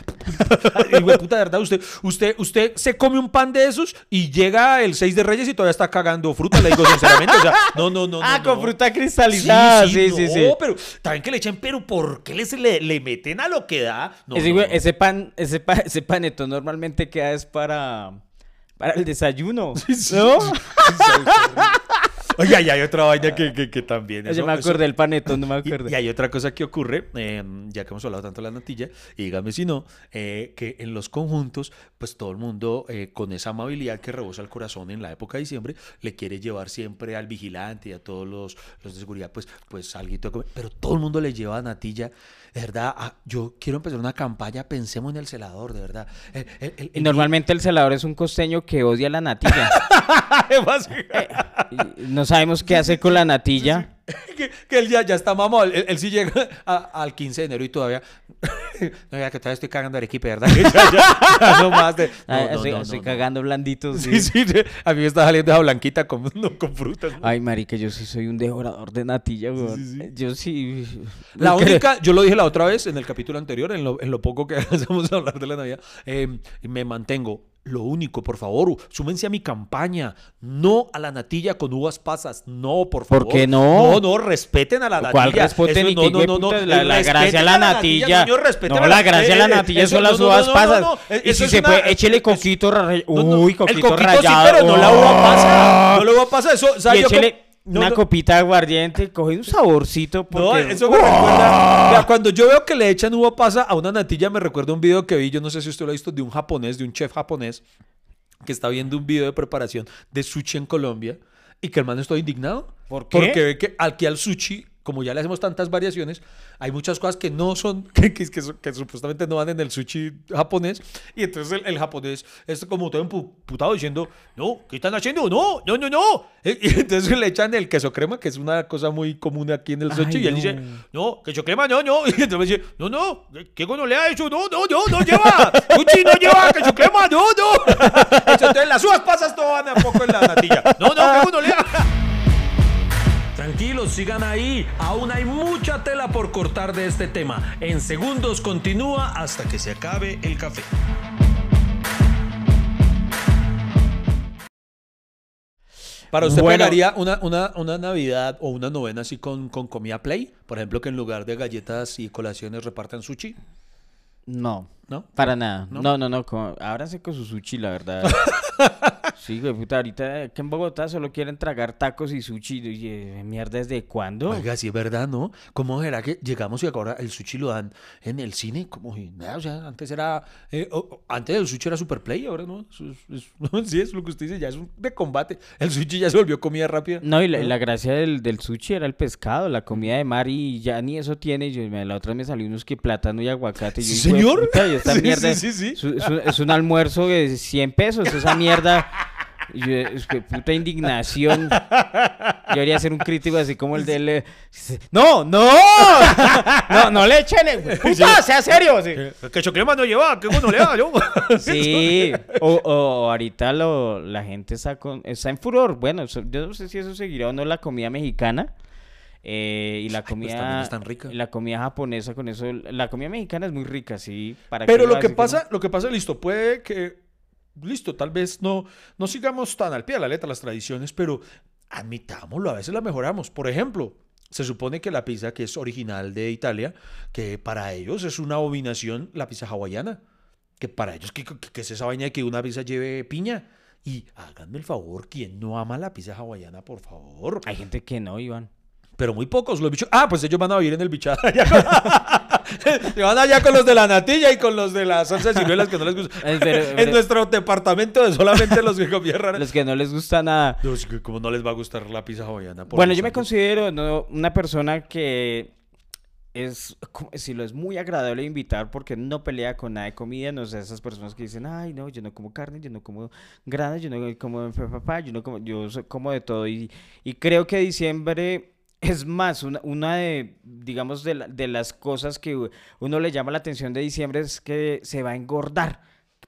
Speaker 1: y güey, puta, de verdad, usted, usted, usted se come un pan de esos y llega el 6 de Reyes y todavía está cagando fruta, le digo sinceramente. O sea, no, no, no.
Speaker 2: ah,
Speaker 1: no,
Speaker 2: con
Speaker 1: no.
Speaker 2: fruta cristalizada. Sí, sí, sí.
Speaker 1: No, pero también que le echen, pero ¿por qué les, le, le meten a lo que da?
Speaker 2: Ese, güey- ese pan, ese, pa- ese panetón normalmente queda es para, para el desayuno. ¿No?
Speaker 1: Oye, y hay otra vaina que, que, que también.
Speaker 2: Yo
Speaker 1: eso-
Speaker 2: me acordé del panetón, no me acuerdo.
Speaker 1: y hay otra cosa que ocurre, eh, ya que hemos hablado tanto de la natilla, y dígame si no, eh, que en los conjuntos, pues todo el mundo eh, con esa amabilidad que rebosa el corazón en la época de diciembre, le quiere llevar siempre al vigilante y a todos los, los de seguridad, pues, pues algo. Pero todo el mundo le lleva natilla. De verdad, ah, yo quiero empezar una campaña, pensemos en el celador, de verdad. El- el- el-
Speaker 2: Y
Speaker 1: el-
Speaker 2: normalmente el celador es un costeño que odia la natilla. Y no sabemos qué hacer con la natilla.
Speaker 1: que, que él ya, ya está mamado. Él, él sí llega a- al 15 de enero y todavía. no, ya que todavía estoy cagando Arequipe, ¿verdad? Que ya, ya- ya no más de. No,
Speaker 2: Ah,
Speaker 1: no,
Speaker 2: estoy
Speaker 1: no,
Speaker 2: estoy
Speaker 1: no, no.
Speaker 2: cagando blanditos.
Speaker 1: Sí, sí, sí. A mí me está saliendo esa blanquita con, con frutas.
Speaker 2: Ay, marica, yo sí soy un devorador de natilla, weón.
Speaker 1: sí, sí.
Speaker 2: Yo sí...
Speaker 1: La única, yo lo dije la otra vez en el capítulo anterior, en lo, en lo poco que hacemos hablar de la Navidad, eh, me mantengo. Lo único, por favor, súmense a mi campaña. No a la natilla con uvas pasas. No, por favor.
Speaker 2: ¿Por qué no?
Speaker 1: No, no, respeten a la natilla.
Speaker 2: ¿Cuál respeten
Speaker 1: Eso no, no, no, no.
Speaker 2: La- gracia a la natilla.
Speaker 1: respeten
Speaker 2: No,
Speaker 1: a
Speaker 2: la gracia a la
Speaker 1: eh,
Speaker 2: natilla
Speaker 1: eso
Speaker 2: son las
Speaker 1: no,
Speaker 2: uvas
Speaker 1: no,
Speaker 2: pasas.
Speaker 1: no.
Speaker 2: Y si se
Speaker 1: una-
Speaker 2: puede, échele coquito Uy,
Speaker 1: el
Speaker 2: coquito
Speaker 1: coquito
Speaker 2: rallado.
Speaker 1: sí, pero no la uva pasa. No la uva pasa. Eso, o sea,
Speaker 2: y
Speaker 1: yo
Speaker 2: échele
Speaker 1: no,
Speaker 2: una
Speaker 1: no.
Speaker 2: copita de aguardiente, coge un saborcito
Speaker 1: No,
Speaker 2: porque...
Speaker 1: eso me recuerda. Vea, cuando yo veo que le echan uva pasa a una natilla, me recuerda un video que vi, yo no sé si usted lo ha visto, de un japonés, de un chef japonés, que está viendo un video de preparación de sushi en Colombia y que el man está indignado.
Speaker 2: ¿Por qué?
Speaker 1: Porque ve que aquí al sushi, como ya le hacemos tantas variaciones, hay muchas cosas que no son, que, que, que, que supuestamente no van en el sushi japonés. Y entonces el, el japonés es como todo emputado diciendo, no, ¿qué están haciendo? No, no, no, no. Eh, Y entonces le echan el queso crema, que es una cosa muy común aquí en el sushi.
Speaker 2: Ay,
Speaker 1: y él
Speaker 2: no.
Speaker 1: dice, no, queso crema, no, no. Y entonces dice, no, no, ¿qué gonolea eso? No, no, no, no lleva. Sushi no lleva queso crema, no, no. Entonces las uvas pasas todo van un poco en la natilla. No, no, ¿qué gonolea?
Speaker 3: Tranquilos, sigan ahí. Aún hay mucha tela por cortar de este tema. En segundos continúa hasta que se acabe el café.
Speaker 1: Para usted
Speaker 2: Bueno.
Speaker 1: pegaría una, una, una Navidad o una novena así con, con comida play, por ejemplo, que en lugar de galletas y colaciones repartan sushi,
Speaker 2: No,
Speaker 1: ¿no?
Speaker 2: para nada.
Speaker 1: ¿No?
Speaker 2: No, no, no. como- ábranse con su sushi, la verdad. sí, güey, puta, ahorita aquí en Bogotá solo quieren tragar tacos y sushi. Oye, mierda, ¿desde cuándo?
Speaker 1: Oiga, sí es verdad, ¿no? ¿Cómo será que llegamos y ahora el sushi lo dan en el cine? Como, si nada, o sea, antes era, eh, antes el sushi era super play, ahora no, es- sí es lo que usted dice, ya es un de combate, el sushi ya se volvió comida rápida.
Speaker 2: No, y la, y la gracia del, del sushi era el pescado, la comida de mar y ya ni eso tiene. Yo, la otra me salió unos que plátano y aguacate. y yo,
Speaker 1: Sí, señor.
Speaker 2: puta, y esta
Speaker 1: Sí,
Speaker 2: mierda
Speaker 1: sí, sí, sí.
Speaker 2: Es, es un almuerzo de 100 pesos, esa mierda. Y yo, es que puta indignación. Yo debería ser un crítico así como el del... eh, ¡No, no! No, no le echen... el- ¡Puta, sea serio! sí.
Speaker 1: Que crema no lleva, ¿qué gonolea? yo?
Speaker 2: Sí, o, o ahorita lo, la gente está, con, está en furor. Bueno, yo no sé si eso seguirá o no la comida mexicana. eh, y la
Speaker 1: pues
Speaker 2: comida
Speaker 1: es tan rica.
Speaker 2: la comida japonesa con eso la comida mexicana es muy rica sí para
Speaker 1: Pero lo que
Speaker 2: no?
Speaker 1: pasa, lo que pasa, listo, puede que, listo, tal vez no, no sigamos tan al pie de la letra las tradiciones, pero admitámoslo, a veces la mejoramos. Por ejemplo, se supone que la pizza que es original de Italia, que para ellos es una abominación la pizza hawaiana, que para ellos, ¿qué, qué- qué es esa vaina de que una pizza lleve piña? Y háganme el favor, ¿quién no ama la pizza hawaiana, por favor?
Speaker 2: hay gente que no Iván
Speaker 1: Pero muy pocos los bichos. Ah, pues ellos van a vivir en el bichado. Se van allá con los de la natilla y con los de las salsa de ciruelas que no les gusta.
Speaker 2: Eh, pero-
Speaker 1: en nuestro departamento de solamente los que comían raras.
Speaker 2: los que no les gusta nada
Speaker 1: que como no les va a gustar la pizza hawaiana.
Speaker 2: Bueno, yo me considero ¿no? una persona que es, como decirlo, es muy agradable invitar porque no pelea con nada de comida, no sé, esas personas que dicen, ay, no, yo no como carne, yo no como granos, yo no como papá, yo no como, yo como de todo y, y creo que diciembre es más, una, de, digamos, de, la- de las cosas que uno le llama la atención de diciembre es que se va a engordar.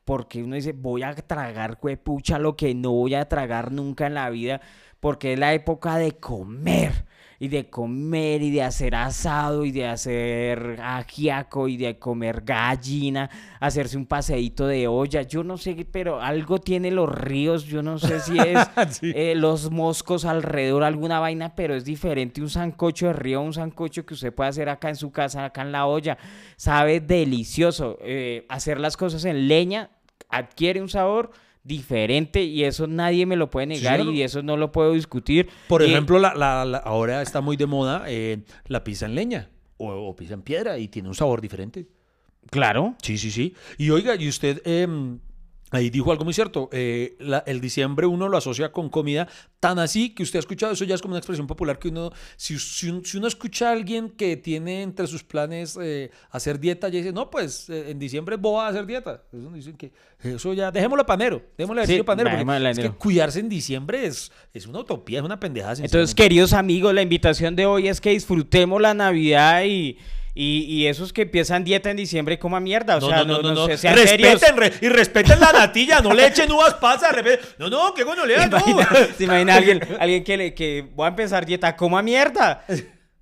Speaker 2: Porque uno dice, voy a tragar, pucha, lo que no voy a tragar nunca en la vida, porque es la época de comer, y de comer, y de hacer asado, y de hacer ajiaco, y de comer gallina, hacerse un paseíto de olla, yo no sé, pero algo tiene los ríos, yo no sé si es
Speaker 1: Sí.
Speaker 2: eh, los moscos alrededor, alguna vaina, pero es diferente un sancocho de río, a un sancocho que usted puede hacer acá en su casa, acá en la olla. Sabe delicioso. Eh, hacer las cosas en leña adquiere un sabor diferente y eso nadie me lo puede negar
Speaker 1: claro.
Speaker 2: y eso no lo puedo discutir.
Speaker 1: Por
Speaker 2: Y-
Speaker 1: ejemplo, la, la- la- ahora está muy de moda eh, la pizza en leña o, o pizza en piedra y tiene un sabor diferente.
Speaker 2: claro.
Speaker 1: Sí, sí, sí. Y oiga, y usted em, ahí dijo algo muy cierto. eh, la- el diciembre uno lo asocia con comida tan así que usted ha escuchado, eso ya es como una expresión popular que uno, si, si si uno escucha a alguien que tiene entre sus planes eh, hacer dieta, ya dice, no, pues eh, en diciembre voy a hacer dieta. Eso dicen que eso ya, dejémoslo panero, dejémosle
Speaker 2: Sí,
Speaker 1: sí, panero. porque es que cuidarse en diciembre es, es una utopía, es una pendejada.
Speaker 2: Entonces, queridos amigos, la invitación de hoy es que disfrutemos la Navidad y, y, y esos que empiezan dieta en diciembre coman mierda. O sea, no, no, sé, sean serios.
Speaker 1: Respeten, re- y respeten la natilla, no le echen uvas pasas. No, no, qué bueno le
Speaker 2: ¿Se
Speaker 1: no.
Speaker 2: imagina, se imagina alguien, alguien que, le, que voy a empezar dieta, coma mierda?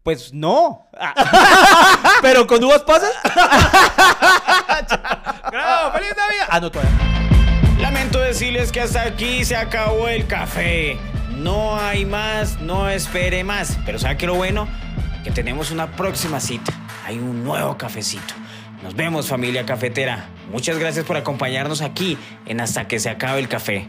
Speaker 2: Pues no.
Speaker 1: Pero con uvas pasas. Bravo, feliz Navidad. Ah, no, todavía.
Speaker 2: Lamento decirles que hasta aquí se acabó el café. No hay más, no espere más. Pero ¿sabe qué lo bueno? Tenemos una próxima cita. Hay un nuevo cafecito. Nos vemos familia cafetera. Muchas gracias por acompañarnos aquí en Hasta que se acabe el café.